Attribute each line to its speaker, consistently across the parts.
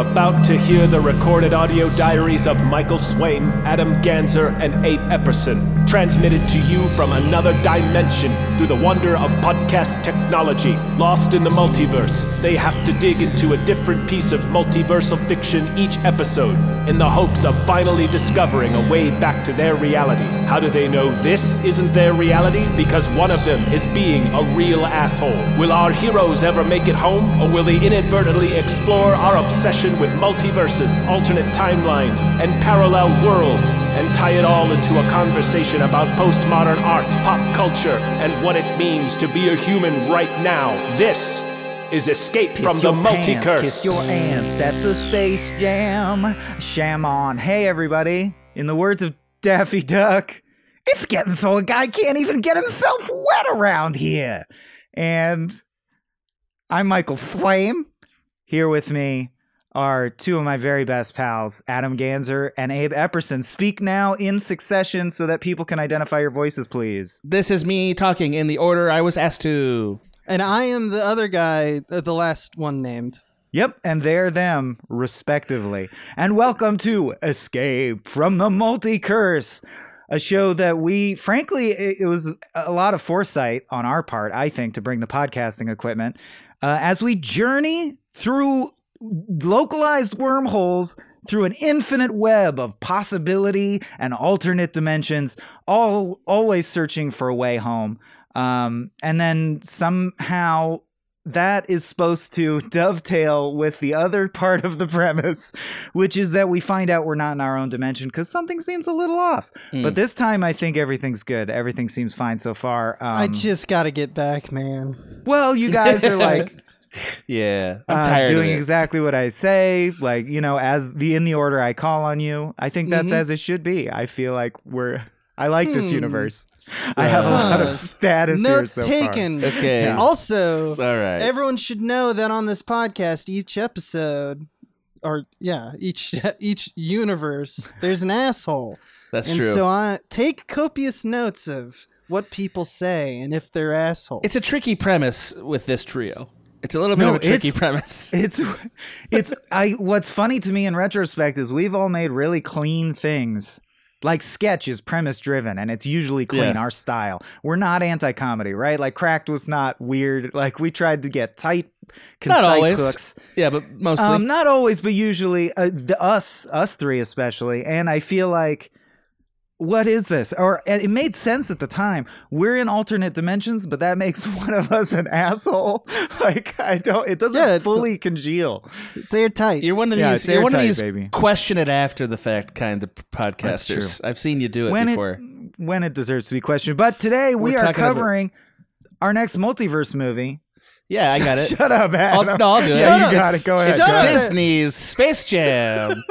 Speaker 1: about to hear the recorded audio diaries of Michael Swaim, Adam Ganzer, and Abe Epperson, transmitted to you from another dimension through the wonder of podcast technology. Lost in the multiverse, they have to dig into a different piece of multiversal fiction each episode in the hopes of finally discovering a way back to their reality. How do they know this isn't their reality? Because one of them is being a real asshole. Will our heroes ever make it home, or will they inadvertently explore our obsession with multiverses, alternate timelines, and parallel worlds, and tie it all into a conversation about postmodern art, pop culture, and what it means to be a human right now? This is Escape
Speaker 2: Kiss
Speaker 1: from the
Speaker 2: your pants,
Speaker 1: Multicurse.
Speaker 2: Kiss your ants at the Space Jam. Sham on. Hey, everybody. In the words of Daffy Duck, it's getting so a guy can't even get himself wet around here. And I'm Michael Flame. Here with me are two of my very best pals, Adam Ganzer and Abe Epperson. Speak now in succession so that people can identify your voices, please.
Speaker 3: This is me talking in the order I was asked to.
Speaker 4: And I am the other guy, uh, the last one named.
Speaker 2: Yep, and they're them, respectively. And welcome to Escape from the Multicurse, a show that we, frankly, it, it was a lot of foresight on our part, I think, to bring the podcasting equipment uh, as we journey through localized wormholes through an infinite web of possibility and alternate dimensions, all always searching for a way home. Um, and then somehow that is supposed to dovetail with the other part of the premise, which is that we find out we're not in our own dimension because something seems a little off.
Speaker 3: Mm.
Speaker 2: But this time, I think everything's good. Everything seems fine so far. Um,
Speaker 4: I just got to get back, man.
Speaker 2: well, you guys are like
Speaker 3: Yeah, I'm
Speaker 2: uh,
Speaker 3: tired
Speaker 2: doing
Speaker 3: of it.
Speaker 2: exactly what I say, like you know, as the in the order I call on you. I think that's
Speaker 4: Mhm.
Speaker 2: as it should be. I feel like we're. I like this
Speaker 4: Hmm.
Speaker 2: universe. I have a lot of status here
Speaker 4: Note
Speaker 2: so far.
Speaker 4: taken.
Speaker 3: Okay.
Speaker 2: Yeah.
Speaker 4: Also,
Speaker 3: All right.
Speaker 4: everyone should know that on this podcast, each episode, or yeah, each each universe, there's an asshole,
Speaker 3: That's
Speaker 4: and
Speaker 3: true.
Speaker 4: so I take copious notes of what people say and if they're assholes.
Speaker 3: it's a tricky premise with this trio. It's a little bit
Speaker 2: No,
Speaker 3: of a tricky premise.
Speaker 2: It's it's I what's funny to me in retrospect is we've all made really clean things. Like sketch is premise driven and it's usually clean,
Speaker 3: Yeah.
Speaker 2: our style. We're not anti comedy, right? Like cracked was not weird. Like we tried to get tight, concise
Speaker 3: always.
Speaker 2: hooks.
Speaker 3: yeah, but mostly.
Speaker 2: Um, not always, but usually uh, the, us, us three especially. And I feel like, what is this? Or it made sense at the time. We're in alternate dimensions, but that makes one of us an asshole. Like I don't. It doesn't
Speaker 4: Yeah, it-
Speaker 2: fully congeal.
Speaker 4: it's airtight.
Speaker 3: you're one of
Speaker 2: Yeah,
Speaker 3: these. You're one of
Speaker 2: airtight,
Speaker 3: these
Speaker 2: baby.
Speaker 3: question it after the fact kind of podcasters.
Speaker 2: true.
Speaker 3: I've seen you do it
Speaker 2: when
Speaker 3: before.
Speaker 2: it when it deserves to be questioned. But today we
Speaker 3: We're
Speaker 2: are
Speaker 3: talking about-
Speaker 2: covering our next multiverse movie.
Speaker 3: yeah, I got it.
Speaker 2: Shut up,
Speaker 3: I'll,
Speaker 2: Adam.
Speaker 3: no, I'll do it.
Speaker 2: Yeah,
Speaker 4: Shut
Speaker 2: you
Speaker 4: up.
Speaker 2: got it. Go ahead.
Speaker 3: It's
Speaker 4: Shut up.
Speaker 3: Disney's Space Jam.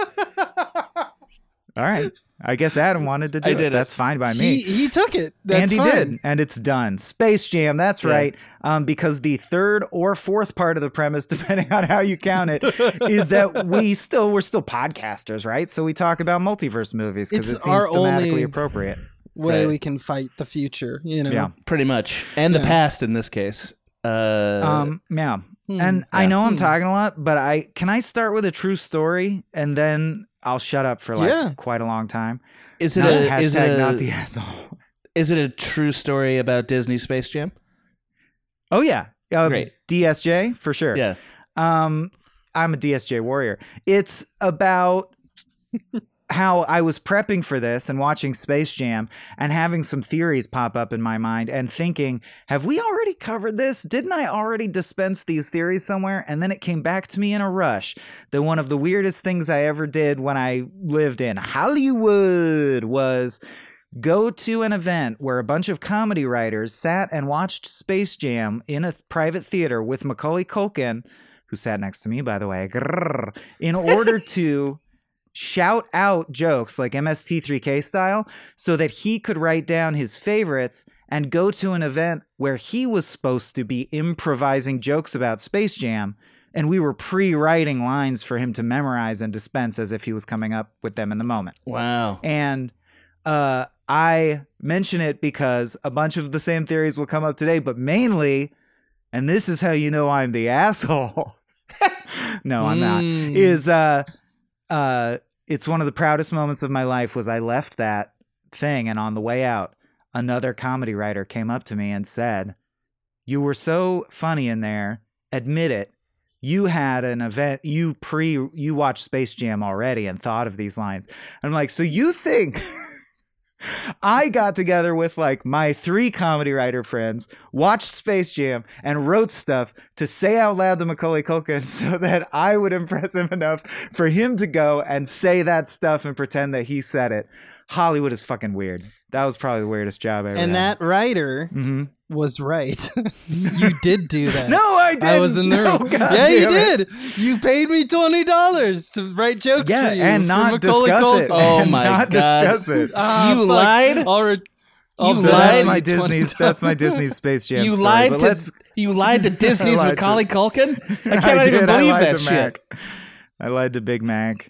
Speaker 2: All right. I guess Adam wanted to do
Speaker 3: I
Speaker 2: it.
Speaker 3: did it.
Speaker 2: That's fine by me.
Speaker 4: he he took it. That's
Speaker 2: and he
Speaker 4: fine.
Speaker 2: did, and it's done. Space Jam, that's
Speaker 3: Yeah.
Speaker 2: right. Um, because the third or fourth part of the premise, depending on how you count it, is that we still we're still podcasters, right? So we talk about multiverse movies because it
Speaker 4: It's
Speaker 2: seems
Speaker 4: our
Speaker 2: thematically
Speaker 4: only-
Speaker 2: appropriate.
Speaker 4: Way
Speaker 3: Right.
Speaker 4: we can fight the future, you know.
Speaker 2: Yeah.
Speaker 3: Pretty much, and the
Speaker 4: Yeah.
Speaker 3: past in this case. Uh,
Speaker 2: Um, yeah.
Speaker 4: Hmm.
Speaker 2: And I know I'm
Speaker 4: Hmm.
Speaker 2: talking a lot, but I can I start with a true story and then I'll shut up for like
Speaker 4: Yeah.
Speaker 2: quite a long time.
Speaker 3: is it
Speaker 2: Not-
Speaker 3: a
Speaker 2: hashtag
Speaker 3: is it a,
Speaker 2: not the asshole.
Speaker 3: is it a true story about Disney Space Jam?
Speaker 2: Oh yeah. Uh,
Speaker 3: Great.
Speaker 2: DSJ for sure.
Speaker 3: Yeah.
Speaker 2: Um, I'm a DSJ warrior. It's about how I was prepping for this and watching Space Jam and having some theories pop up in my mind and thinking, have we already covered this? Didn't I already dispense these theories somewhere? And then it came back to me in a rush that one of the weirdest things I ever did when I lived in Hollywood was go to an event where a bunch of comedy writers sat and watched Space Jam in a private theater with Macaulay Culkin, who sat next to me, by the way, in order to shout out jokes like MST3K style so that he could write down his favorites and go to an event where he was supposed to be improvising jokes about Space Jam. And we were pre writing lines for him to memorize and dispense as if he was coming up with them in the moment.
Speaker 3: Wow.
Speaker 2: And uh, I mention it because a bunch of the same theories will come up today, but mainly, and this is how you know I'm the asshole. no, I'm not.
Speaker 3: Mm.
Speaker 2: Is uh, uh, it's one of the proudest moments of my life. Was I left that thing, and on the way out, another comedy writer came up to me and said, "You were so funny in there. Admit it." You had an event. You pre. You watched Space Jam already and thought of these lines. I'm like, so you think I got together with like my three comedy writer friends, watched Space Jam, and wrote stuff to say out loud to Macaulay Culkin so that I would impress him enough for him to go and say that stuff and pretend that he said it. Hollywood is fucking weird. That was probably the weirdest job ever
Speaker 4: and
Speaker 2: had.
Speaker 4: that writer
Speaker 2: hmm
Speaker 4: was right. you did do that.
Speaker 2: No, I didn't.
Speaker 4: I was in the
Speaker 2: No,
Speaker 4: room.
Speaker 2: God
Speaker 4: yeah, you
Speaker 2: it.
Speaker 4: did. You paid me twenty dollars to write jokes
Speaker 2: Yeah,
Speaker 4: for you
Speaker 2: and not
Speaker 4: Macaulay
Speaker 2: discuss
Speaker 4: Culkin.
Speaker 2: it.
Speaker 3: Oh my
Speaker 2: not
Speaker 3: God.
Speaker 2: discuss it.
Speaker 4: Ah,
Speaker 3: You
Speaker 4: fuck.
Speaker 3: lied?
Speaker 4: Re- I'll
Speaker 3: You
Speaker 2: So
Speaker 3: lied?
Speaker 2: that's my Disney's. That's my Disney Space Jam.
Speaker 3: you
Speaker 2: story,
Speaker 3: lied to you lied to Disney's
Speaker 2: lied to-
Speaker 3: Macaulay Culkin. I
Speaker 2: I
Speaker 3: can't even
Speaker 2: did, I
Speaker 3: believe
Speaker 2: lied
Speaker 3: that
Speaker 2: to
Speaker 3: shit.
Speaker 2: Mac. I lied to Big Mac.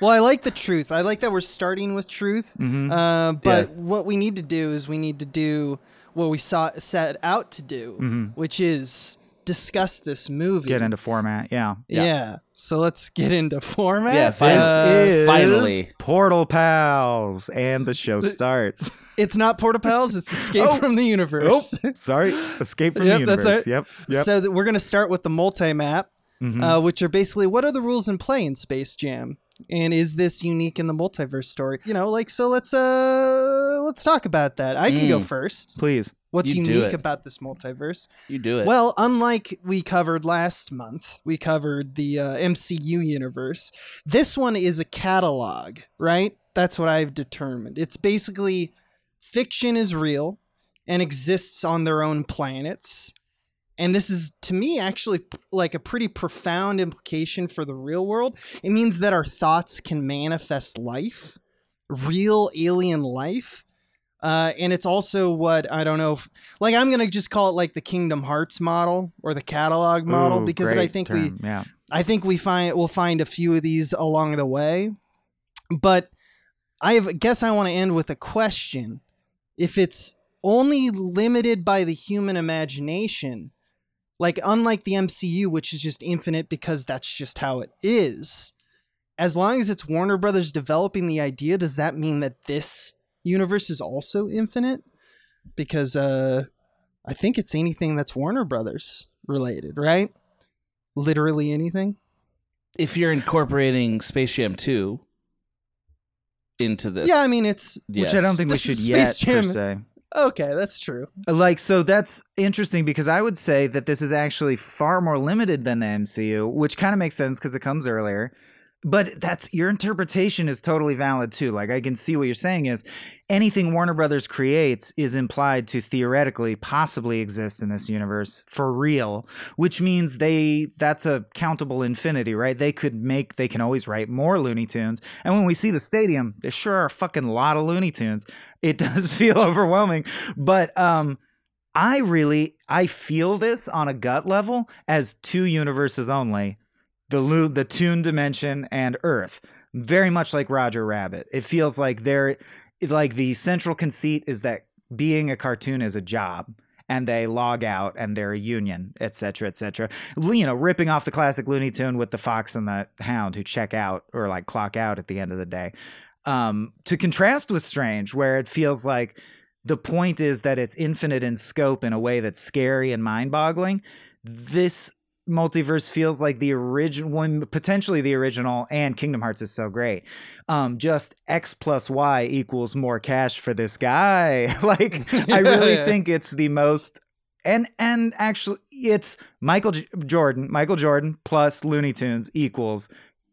Speaker 4: Well, I like the truth. I like that we're starting with truth.
Speaker 2: Mhm.
Speaker 4: Uh, but what we need to do is we need to do what we saw, set out to do,
Speaker 2: Mhm.
Speaker 4: which is discuss this movie.
Speaker 2: Get into format. Yeah.
Speaker 4: yeah. So let's get into format.
Speaker 3: Yeah,
Speaker 2: This
Speaker 3: Fin-
Speaker 4: Uh,
Speaker 2: is
Speaker 3: finally.
Speaker 2: Portal Pals, and the show starts.
Speaker 4: it's not Portal Pals. It's Escape
Speaker 2: Oh.
Speaker 4: from the
Speaker 2: oh,
Speaker 4: Universe.
Speaker 2: sorry. Escape from
Speaker 4: Yep,
Speaker 2: the
Speaker 4: that's
Speaker 2: universe.
Speaker 4: right.
Speaker 2: Yep. Yep.
Speaker 4: So that we're going to start with the multi map,
Speaker 2: Mhm.
Speaker 4: uh, which are basically what are the rules in play in Space Jam, and is this unique in the multiverse story? You know, like so. Let's uh let's talk about that. I can go
Speaker 3: Mm.
Speaker 4: first.
Speaker 2: Please.
Speaker 4: What's
Speaker 3: You
Speaker 4: unique about this multiverse?
Speaker 3: You do it.
Speaker 4: Well, unlike we covered last month, we covered the uh, MCU universe. This one is a catalog, right? That's what I've determined. It's basically fiction is real and exists on their own planets. And this is, to me, actually like a pretty profound implication for the real world. It means that our thoughts can manifest life, real alien life. Uh, and it's also what I don't know, if, like I'm gonna just call it like the Kingdom Hearts model or the catalog model
Speaker 2: Ooh,
Speaker 4: because I think we.
Speaker 2: Yeah.
Speaker 4: I think we find we'll find a few of these along the way. But I have, guess I want to end with a question. If it's only limited by the human imagination, like unlike the MCU, which is just infinite because that's just how it is, as long as it's Warner Brothers developing the idea, does that mean that this universe is also infinite? Because uh I think it's anything that's Warner Brothers related, right? Literally anything.
Speaker 3: if you're incorporating Space Jam 2 into this,
Speaker 4: Yeah, I mean it's
Speaker 2: Which I don't think we should
Speaker 4: is
Speaker 2: yet
Speaker 4: Space
Speaker 2: per se.
Speaker 4: Okay. That's true.
Speaker 2: Like, so that's interesting because I would say that this is actually far more limited than the MCU, which kind of makes sense because it comes earlier. But that's your interpretation is totally valid too. Like, I can see what you're saying is anything Warner Brothers creates is implied to theoretically possibly exist in this universe for real, which means they that's a countable infinity, right? They could make they can always write more Looney Tunes. And when we see the stadium, there sure are a fucking lot of Looney Tunes. It does feel overwhelming, but um I really I feel this on a gut level as two universes only. The Lo- the Toon dimension and Earth. Very much like Roger Rabbit. It feels like they're like the central conceit is that being a cartoon is a job and they log out and they're a union, et cetera, et cetera. You know, ripping off the classic Looney Tune with the fox and the hound who check out or like clock out at the end of the day. Um, to contrast with Strange, where it feels like the point is that it's infinite in scope in a way that's scary and mind boggling. This multiverse feels like the original one, potentially the original, and Kingdom Hearts is so great. Um, just X plus Y equals more cash for this guy. like, I really
Speaker 4: Yeah.
Speaker 2: think it's the most. And and actually, it's Michael J- Jordan. Michael Jordan plus Looney Tunes equals.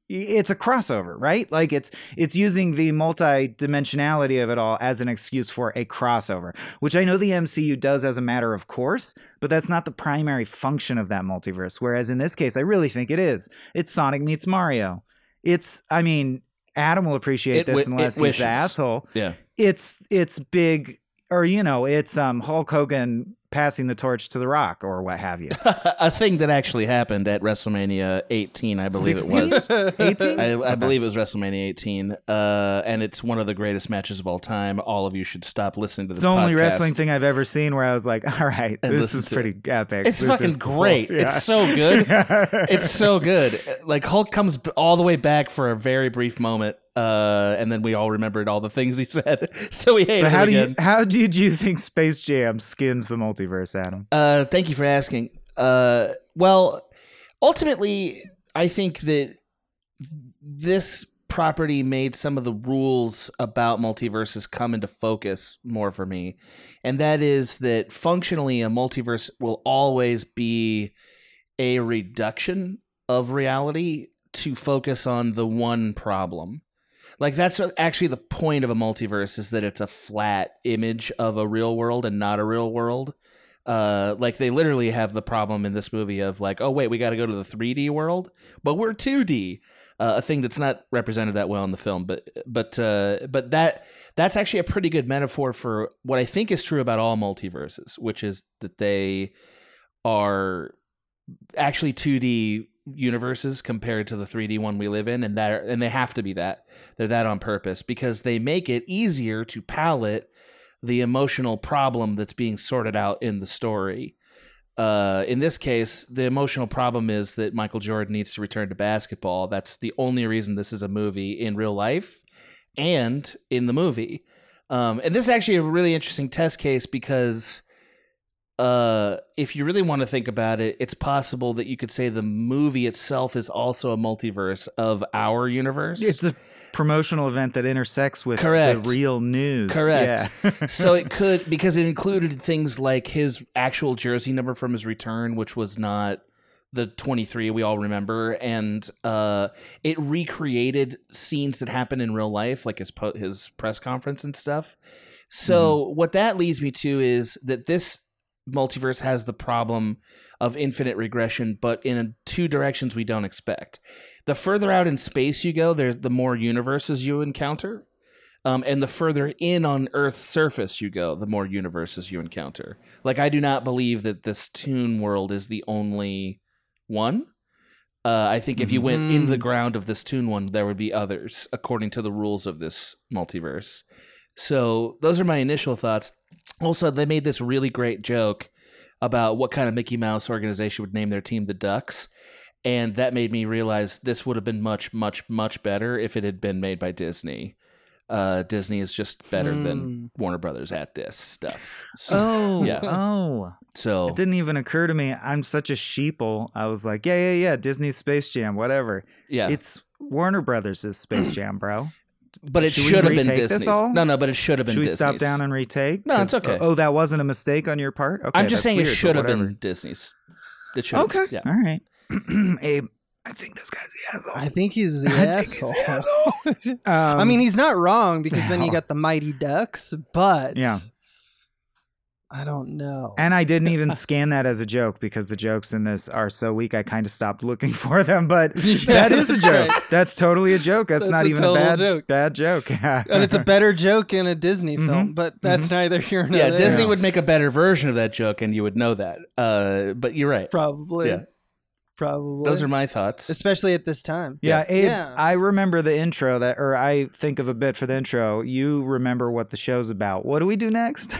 Speaker 2: It's a crossover, right? Like it's it's using the multi-dimensionality of it all as an excuse for a crossover, which I know the MCU does as a matter of course, but that's not the primary function of that multiverse. Whereas in this case, I really think it is. It's Sonic meets Mario. It's, I mean, Adam will appreciate
Speaker 3: It
Speaker 2: this
Speaker 3: wi-
Speaker 2: unless he's the asshole.
Speaker 3: yeah.
Speaker 2: It's it's big or you know, it's um Hulk Hogan passing the torch to The Rock or what have you.
Speaker 3: a thing that actually happened at WrestleMania 18, I believe
Speaker 2: 16?
Speaker 3: it was.
Speaker 2: 18?
Speaker 3: I, I believe it was WrestleMania 18, uh, and it's one of the greatest matches of all time. All of you should stop listening to this.
Speaker 2: It's the only
Speaker 3: podcast.
Speaker 2: wrestling thing I've ever seen where I was like, all right,
Speaker 3: And
Speaker 2: this is pretty epic.
Speaker 3: It's
Speaker 2: This
Speaker 3: fucking
Speaker 2: is cool."
Speaker 3: great.
Speaker 2: Yeah.
Speaker 3: It's so good. it's so good. Like Hulk comes all the way back for a very brief moment, uh, and then we all remembered all the things he said, so we hated
Speaker 2: But how
Speaker 3: it
Speaker 2: do
Speaker 3: again.
Speaker 2: you how did you think Space Jam skins the multiverse, Adam?
Speaker 3: Uh, thank you for asking. Uh, well, ultimately, I think that this property made some of the rules about multiverses come into focus more for me, and that is that functionally a multiverse will always be a reduction of reality to focus on the one problem. Like that's actually the point of a multiverse is that it's a flat image of a real world and not a real world. Uh like they literally have the problem in this movie of like oh wait we got to go to the 3d world? But we're 2d uh, a thing that's not represented that well in the film but but uh but that that's actually a pretty good metaphor for what i think is true about all multiverses which is that they are actually 2d universes compared to the 3d one we live in and that and they have to be that they're that on purpose because they make it easier to palette the emotional problem that's being sorted out in the story. Uh, in this case, the emotional problem is that Michael Jordan needs to return to basketball. That's the only reason this is a movie in real life and in the movie. Um, and this is actually a really interesting test case because uh, if you really want to think about it, it's possible that you could say the movie itself is also a multiverse of our universe.
Speaker 2: It's a promotional event that intersects with
Speaker 3: Correct.
Speaker 2: the real news.
Speaker 3: Correct.
Speaker 2: Yeah.
Speaker 3: so it could because it included things like his actual jersey number from his return, which was not the 23 we all remember and uh it recreated scenes that happened in real life like his po- his press conference and stuff so what that leads me to is that this multiverse has the problem of infinite regression but in two directions we don't expect the further out in space you go there's the more universes you encounter um, and the further in on Earth's surface you go, the more universes you encounter. Like, I do not believe that this Toon world is the only one. Uh, I think if you went in the ground of this Toon one, there would be others according to the rules of this multiverse. So, those are my initial thoughts. Also, they made this really great joke about what kind of Mickey Mouse organization would name their team the Ducks. And that made me realize this would have been much, much, much better if it had been made by Disney uh, Disney is just better than Warner Brothers at this stuff. So,
Speaker 2: Oh,
Speaker 3: Yeah.
Speaker 2: oh.
Speaker 3: so
Speaker 2: It didn't even occur to me. I'm such a sheeple. I was like, yeah, yeah, yeah, Disney's Space Jam, whatever.
Speaker 3: yeah,
Speaker 2: It's Warner Brothers' Space Jam, bro.
Speaker 3: But it
Speaker 2: should
Speaker 3: should have been
Speaker 2: retake this all?
Speaker 3: No, no, but it should have been. Disney.
Speaker 2: Should we
Speaker 3: Disney's.
Speaker 2: stop down and retake?
Speaker 3: No, it's okay.
Speaker 2: Oh, that wasn't a mistake on your part? Okay.
Speaker 3: I'm just saying it
Speaker 2: weird, but
Speaker 3: should have been Disney's. It should.
Speaker 2: Okay.
Speaker 3: Yeah.
Speaker 2: All right. Abe, I think this guy's the asshole.
Speaker 4: I think he's the
Speaker 2: I think he's
Speaker 4: asshole.
Speaker 2: the
Speaker 4: I
Speaker 2: Um,
Speaker 4: mean, he's not wrong because then you got the Mighty Ducks, but
Speaker 2: Yeah.
Speaker 4: I don't know.
Speaker 2: And I didn't even scan that as a joke because the jokes in this are so weak. I kind of stopped looking for them. But that is a joke.
Speaker 4: right.
Speaker 2: That's totally a joke. That's,
Speaker 4: That's
Speaker 2: not
Speaker 4: a
Speaker 2: even a bad
Speaker 4: joke.
Speaker 2: bad joke.
Speaker 4: and it's a better joke in a Disney
Speaker 2: Mhm.
Speaker 4: film, but that's neither here nor
Speaker 3: Yeah,
Speaker 4: there.
Speaker 3: Disney
Speaker 2: Yeah.
Speaker 3: would make a better version of that joke, and you would know that. Uh, but you're right.
Speaker 4: probably.
Speaker 3: Yeah.
Speaker 4: Probably.
Speaker 3: Those are my thoughts.
Speaker 4: especially at this time.
Speaker 2: yeah, Abe,
Speaker 4: Yeah.
Speaker 2: I remember the intro that, or I think of a bit for the intro. You remember what the show's about. What do we do next?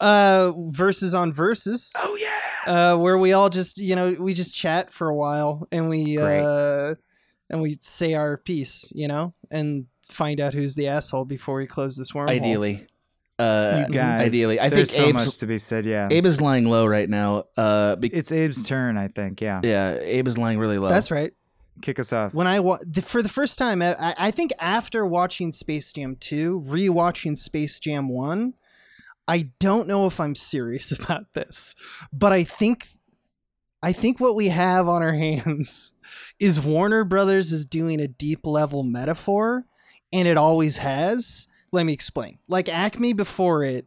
Speaker 4: Uh, verses on verses.
Speaker 2: Oh yeah.
Speaker 4: uh, where we all just you know we just chat for a while and we
Speaker 2: Great.
Speaker 4: uh, and we say our piece, you know, and find out who's the asshole before we close this wormhole.
Speaker 3: Ideally, uh,
Speaker 2: You guys.
Speaker 3: ideally, I
Speaker 2: there's
Speaker 3: think
Speaker 2: so
Speaker 3: Abe's,
Speaker 2: much to be said. Yeah.
Speaker 3: Abe is lying low right now. Uh, be-
Speaker 2: it's Abe's turn, I think. Yeah.
Speaker 3: yeah, Abe is lying really low.
Speaker 4: That's right.
Speaker 2: Kick us off.
Speaker 4: When I wa- the, for the first time, I, I- I think after watching Space Jam two, rewatching Space Jam one, I don't know if I'm serious about this, but I think I think what we have on our hands is Warner Brothers is doing a deep level metaphor, and it always has. Let me explain. Like Acme before it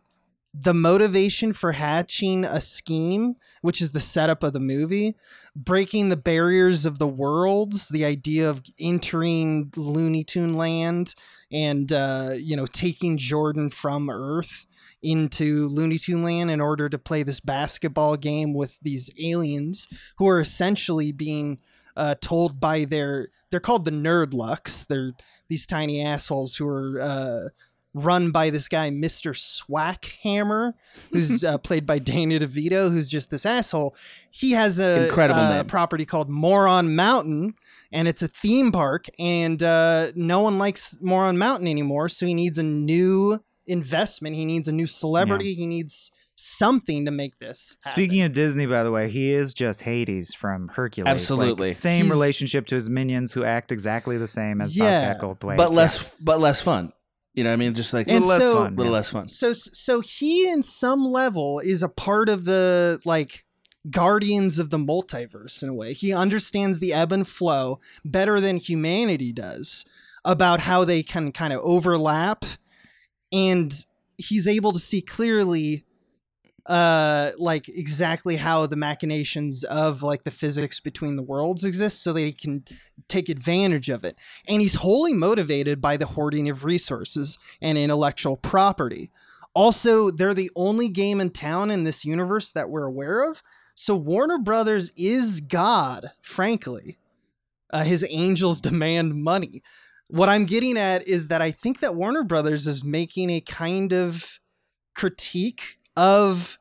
Speaker 4: the motivation for hatching a scheme, which is the setup of the movie, breaking the barriers of the worlds, the idea of entering Looney Tune land and uh, you know taking Jordan from Earth into Looney Tune land in order to play this basketball game with these aliens who are essentially being uh, told by their they're called the Nerdlucks. They're these tiny assholes who are uh, run by this guy, Mr. Swackhammer, who's uh, played by Danny DeVito, who's just this asshole. He has a
Speaker 3: Incredible
Speaker 4: uh, property called Moron Mountain, and it's a theme park, and uh, no one likes Moron Mountain anymore, so he needs a new investment. He needs a new celebrity. He needs something to make this. happen.
Speaker 2: Speaking of Disney, by the way, he is just Hades from Hercules. Like,
Speaker 3: Absolutely.
Speaker 2: same
Speaker 4: He's-
Speaker 2: relationship to his minions who act exactly the same as
Speaker 4: Yeah,
Speaker 2: Bobcat Goldthwait.
Speaker 3: but
Speaker 2: Yeah.
Speaker 3: less but less fun. You know what I mean? Just like
Speaker 2: A
Speaker 4: And
Speaker 2: little less
Speaker 4: so-
Speaker 2: fun.
Speaker 3: a little
Speaker 2: yeah.
Speaker 3: less fun.
Speaker 4: So so he in some level is a part of the like guardians of the multiverse in a way. He understands the ebb and flow better than humanity does about how they can kind of overlap and he's able to see clearly uh like exactly how the machinations of like the physics between the worlds exist so they can take advantage of it. And he's wholly motivated by the hoarding of resources and intellectual property. Also they're the only game in town in this universe that we're aware of. So warner brothers is god frankly. Uh, his angels demand money. What i'm getting at is that i think that warner brothers is making a kind of critique of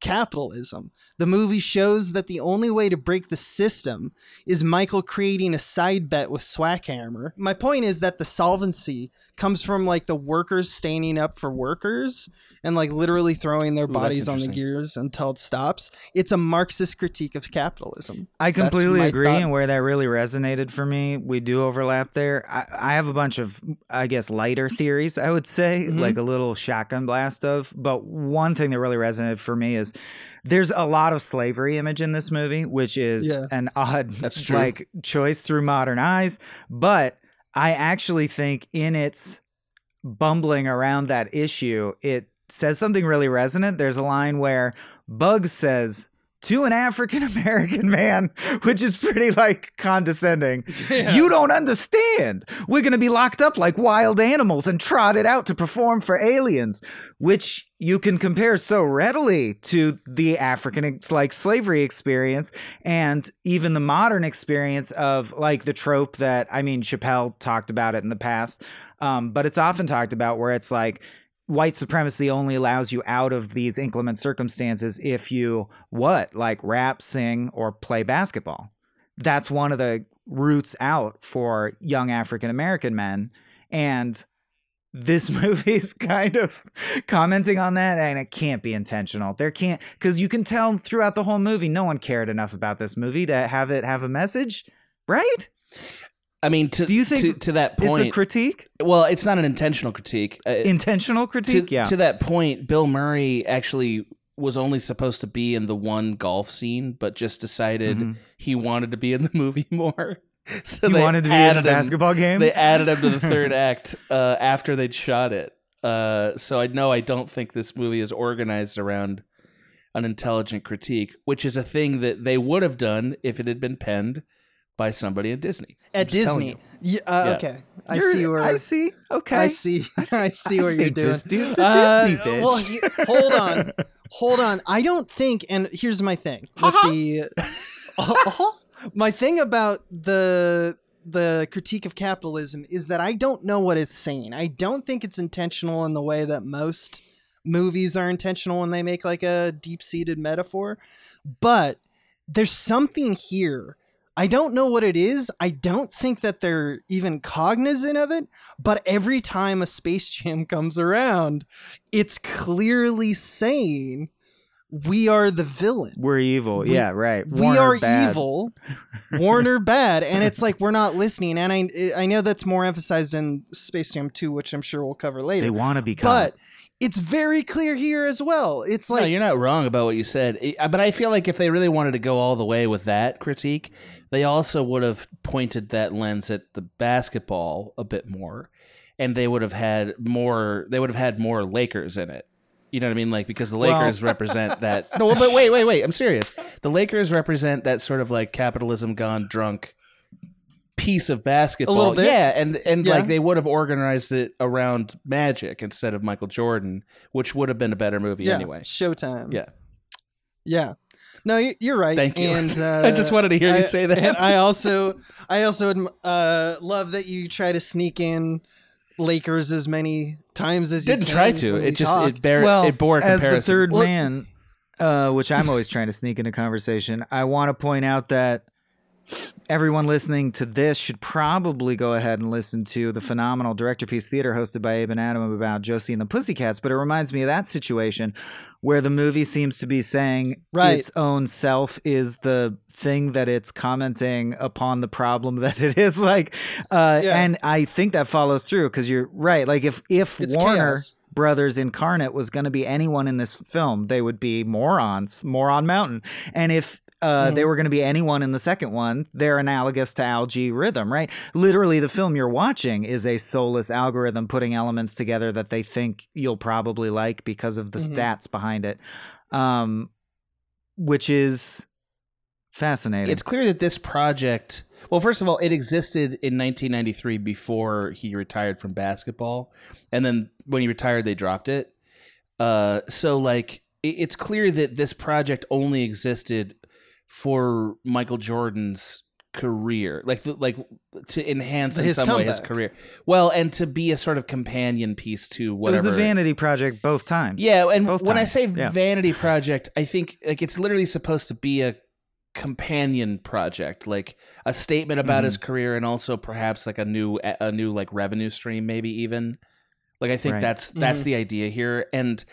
Speaker 4: capitalism. The movie shows that the only way to break the system is Michael creating a side bet with Swackhammer. My point is that the solvency comes from like the workers standing up for workers and like literally throwing their
Speaker 3: Ooh,
Speaker 4: bodies on the gears until it stops. It's a Marxist critique of capitalism.
Speaker 2: I completely agree,
Speaker 4: thought.
Speaker 2: and where that really resonated for me, we do overlap there. I, I have a bunch of, I guess, lighter theories. I would say,
Speaker 4: Mhm.
Speaker 2: like a little shotgun blast of. But one thing that really resonated for me is there's a lot of slavery image in this movie, which is
Speaker 4: Yeah.
Speaker 2: an odd,
Speaker 3: That's
Speaker 2: like choice through modern eyes. But I actually think in its bumbling around that issue, it says something really resonant. There's a line where Bugs says to an African American man, which is pretty like condescending. You don't understand. We're going to be locked up like wild animals and trotted out to perform for aliens, which you can compare so readily to the African like slavery experience and even the modern experience of like the trope that I mean Chappelle talked about it in the past. Um, but it's often talked about where it's like white supremacy only allows you out of these inclement circumstances if you what like rap sing or play basketball. That's one of the routes out for young african american men. And this movie is kind of commenting on that and it can't be intentional. There can't because you can tell throughout the whole movie no one cared enough about this movie to have it have a message right
Speaker 3: I mean, to
Speaker 2: Do you think
Speaker 3: to, to that
Speaker 2: it's
Speaker 3: point?
Speaker 2: a critique
Speaker 3: well, it's not an intentional critique. Uh,
Speaker 2: intentional
Speaker 3: to,
Speaker 2: critique yeah
Speaker 3: to that point, Bill Murray actually was only supposed to be in the one golf scene, but just decided
Speaker 2: Mhm.
Speaker 3: he wanted to be in the movie more. So
Speaker 2: he
Speaker 3: they
Speaker 2: wanted to be in a
Speaker 3: added him-
Speaker 2: basketball game
Speaker 3: They added him to the third act uh, after they'd shot it. Uh, so I know I don't think this movie is organized around an intelligent critique, which is a thing that they would have done if it had been penned by somebody at Disney.
Speaker 4: At Disney. Yeah, uh,
Speaker 3: Yeah.
Speaker 4: okay. I
Speaker 2: You're-
Speaker 4: see where
Speaker 2: I see okay
Speaker 4: I see. I see
Speaker 2: I
Speaker 4: you're doing.
Speaker 2: this dude's a
Speaker 4: Uh,
Speaker 2: Disney bitch.
Speaker 4: Well, hold on, hold on. I don't think. And here's my thing with the. my thing about the the critique of capitalism is that I don't know what it's saying. I don't think it's intentional in the way that most movies are intentional when they make like a deep seated metaphor. But there's something here. I don't know what it is. I don't think that they're even cognizant of it. But every time a Space Jam comes around, it's clearly saying we are the villain.
Speaker 2: We're evil.
Speaker 4: We-
Speaker 2: yeah, right.
Speaker 4: we
Speaker 2: Warner
Speaker 4: are
Speaker 2: bad.
Speaker 4: evil. Warner bad, and it's like we're not listening. And I I know that's more emphasized in Space Jam 2, which I'm sure we'll cover later.
Speaker 2: They want to become.
Speaker 4: but it's very clear here as well. It's
Speaker 3: no,
Speaker 4: like
Speaker 3: you're not wrong about what you said. But I feel like if they really wanted to go all the way with that critique, they also would have pointed that lens at the basketball a bit more, and they would have had more. They would have had more Lakers in it. You know what I mean? Like because the
Speaker 2: Well-
Speaker 3: Lakers represent that. No, but wait, wait, wait. I'm serious. The Lakers represent that sort of like capitalism gone drunk piece of basketball.
Speaker 4: little bit.
Speaker 3: Yeah, and and
Speaker 4: Yeah.
Speaker 3: like they would have organized it around Magic instead of Michael Jordan, which would have been a better movie
Speaker 4: yeah,
Speaker 3: anyway.
Speaker 4: Showtime.
Speaker 3: Yeah.
Speaker 4: Yeah. No, you- you're right.
Speaker 3: Thank you.
Speaker 4: And uh,
Speaker 3: I just wanted to hear
Speaker 4: I-
Speaker 3: you say that.
Speaker 4: And I also, I also adm- uh, love that you try to sneak in Lakers as many times as you
Speaker 3: Didn't
Speaker 4: you
Speaker 3: try to. It just
Speaker 4: talk.
Speaker 3: it bear
Speaker 2: well,
Speaker 3: it bore a
Speaker 2: as
Speaker 3: comparison.
Speaker 2: the third
Speaker 4: Well-
Speaker 2: man, uh, which I'm always trying to sneak into conversation, I want to point out that everyone listening to this should probably go ahead and listen to the phenomenal director piece theater hosted by Abe and Adam about Josie and the Pussycats. But it reminds me of that situation where the movie seems to be saying
Speaker 4: Right.
Speaker 2: its own self is the thing that it's commenting upon the problem that it is like uh
Speaker 4: Yeah.
Speaker 2: and i think that follows through because you're right like if if
Speaker 4: It's
Speaker 2: warner
Speaker 4: chaos.
Speaker 2: brothers incarnate was going to be anyone in this film they would be morons moron mountain and if uh, they
Speaker 4: Mhm.
Speaker 2: were going to be anyone in the second one. They're analogous to Al-G Rhythm, right? Literally, the film you're watching is a soulless algorithm putting elements together that they think you'll probably like because of the
Speaker 4: Mhm.
Speaker 2: stats behind it, um, which is fascinating.
Speaker 3: It's clear that this project, well, first of all, it existed in 1993 before he retired from basketball, and then when he retired, they dropped it. Uh, so like, it's clear that this project only existed for Michael Jordan's career, like like to enhance in
Speaker 4: His
Speaker 3: some way his career. Well, and to be a sort of companion piece to whatever it
Speaker 2: was a vanity project both times.
Speaker 3: Yeah, and
Speaker 2: Both
Speaker 3: when I say
Speaker 2: yeah.
Speaker 3: vanity project, I think like it's literally supposed to be a companion project, like a statement about
Speaker 2: Mm-hmm.
Speaker 3: his career, and also perhaps like a new a new like revenue stream, maybe even. Like I think
Speaker 2: Right.
Speaker 3: that's that's
Speaker 4: Mhm.
Speaker 3: the idea here, and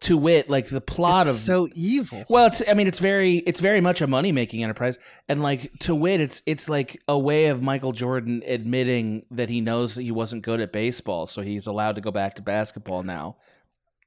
Speaker 3: to wit, like the plot
Speaker 4: It's
Speaker 3: of
Speaker 4: so evil.
Speaker 3: well, it's I mean it's very it's very much a money making enterprise, and like to wit, it's it's like a way of Michael Jordan admitting that he knows that he wasn't good at baseball, so he's allowed to go back to basketball now.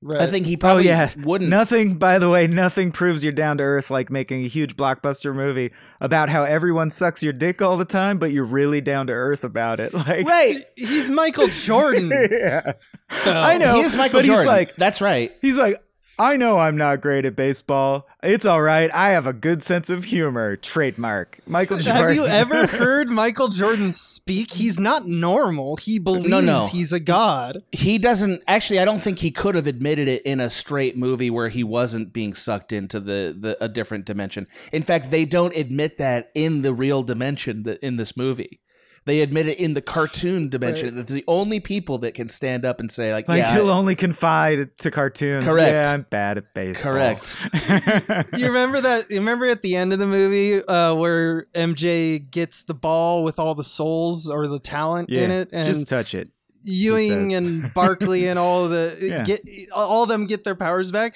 Speaker 4: Right.
Speaker 3: I think he
Speaker 2: Oh
Speaker 3: probably
Speaker 2: yeah,
Speaker 3: wouldn't.
Speaker 2: Nothing, by the way, nothing proves you're down to earth like making a huge blockbuster movie about how everyone sucks your dick all the time, but you're really down to earth about it. Like,
Speaker 3: Right.
Speaker 4: He's Michael Jordan.
Speaker 2: yeah. I know.
Speaker 3: He is Michael
Speaker 2: but
Speaker 3: Jordan.
Speaker 2: He's like,
Speaker 3: That's right.
Speaker 2: he's like, I know I'm not great at baseball. It's all right. I have a good sense of humor. Trademark. Michael Jordan.
Speaker 4: Have you ever heard Michael Jordan speak? He's not normal. He believes
Speaker 3: no.
Speaker 4: he's a god.
Speaker 3: He doesn't actually. I don't think he could have admitted it in a straight movie where he wasn't being sucked into the, the a different dimension. In fact, they don't admit that in the real dimension in this movie. They admit it in the cartoon dimension. It's the only people that can stand up and say like,
Speaker 2: Like
Speaker 3: yeah,
Speaker 2: he'll only confide to cartoons.
Speaker 3: Correct.
Speaker 2: Yeah, I'm bad at baseball.
Speaker 3: correct.
Speaker 4: You remember that? You remember at the end of the movie uh, where MJ gets the ball with all the souls or the talent
Speaker 2: yeah,
Speaker 4: in it, and
Speaker 2: just touch it.
Speaker 4: Ewing and Barkley and all of the
Speaker 2: Yeah.
Speaker 4: get all of them get their powers back.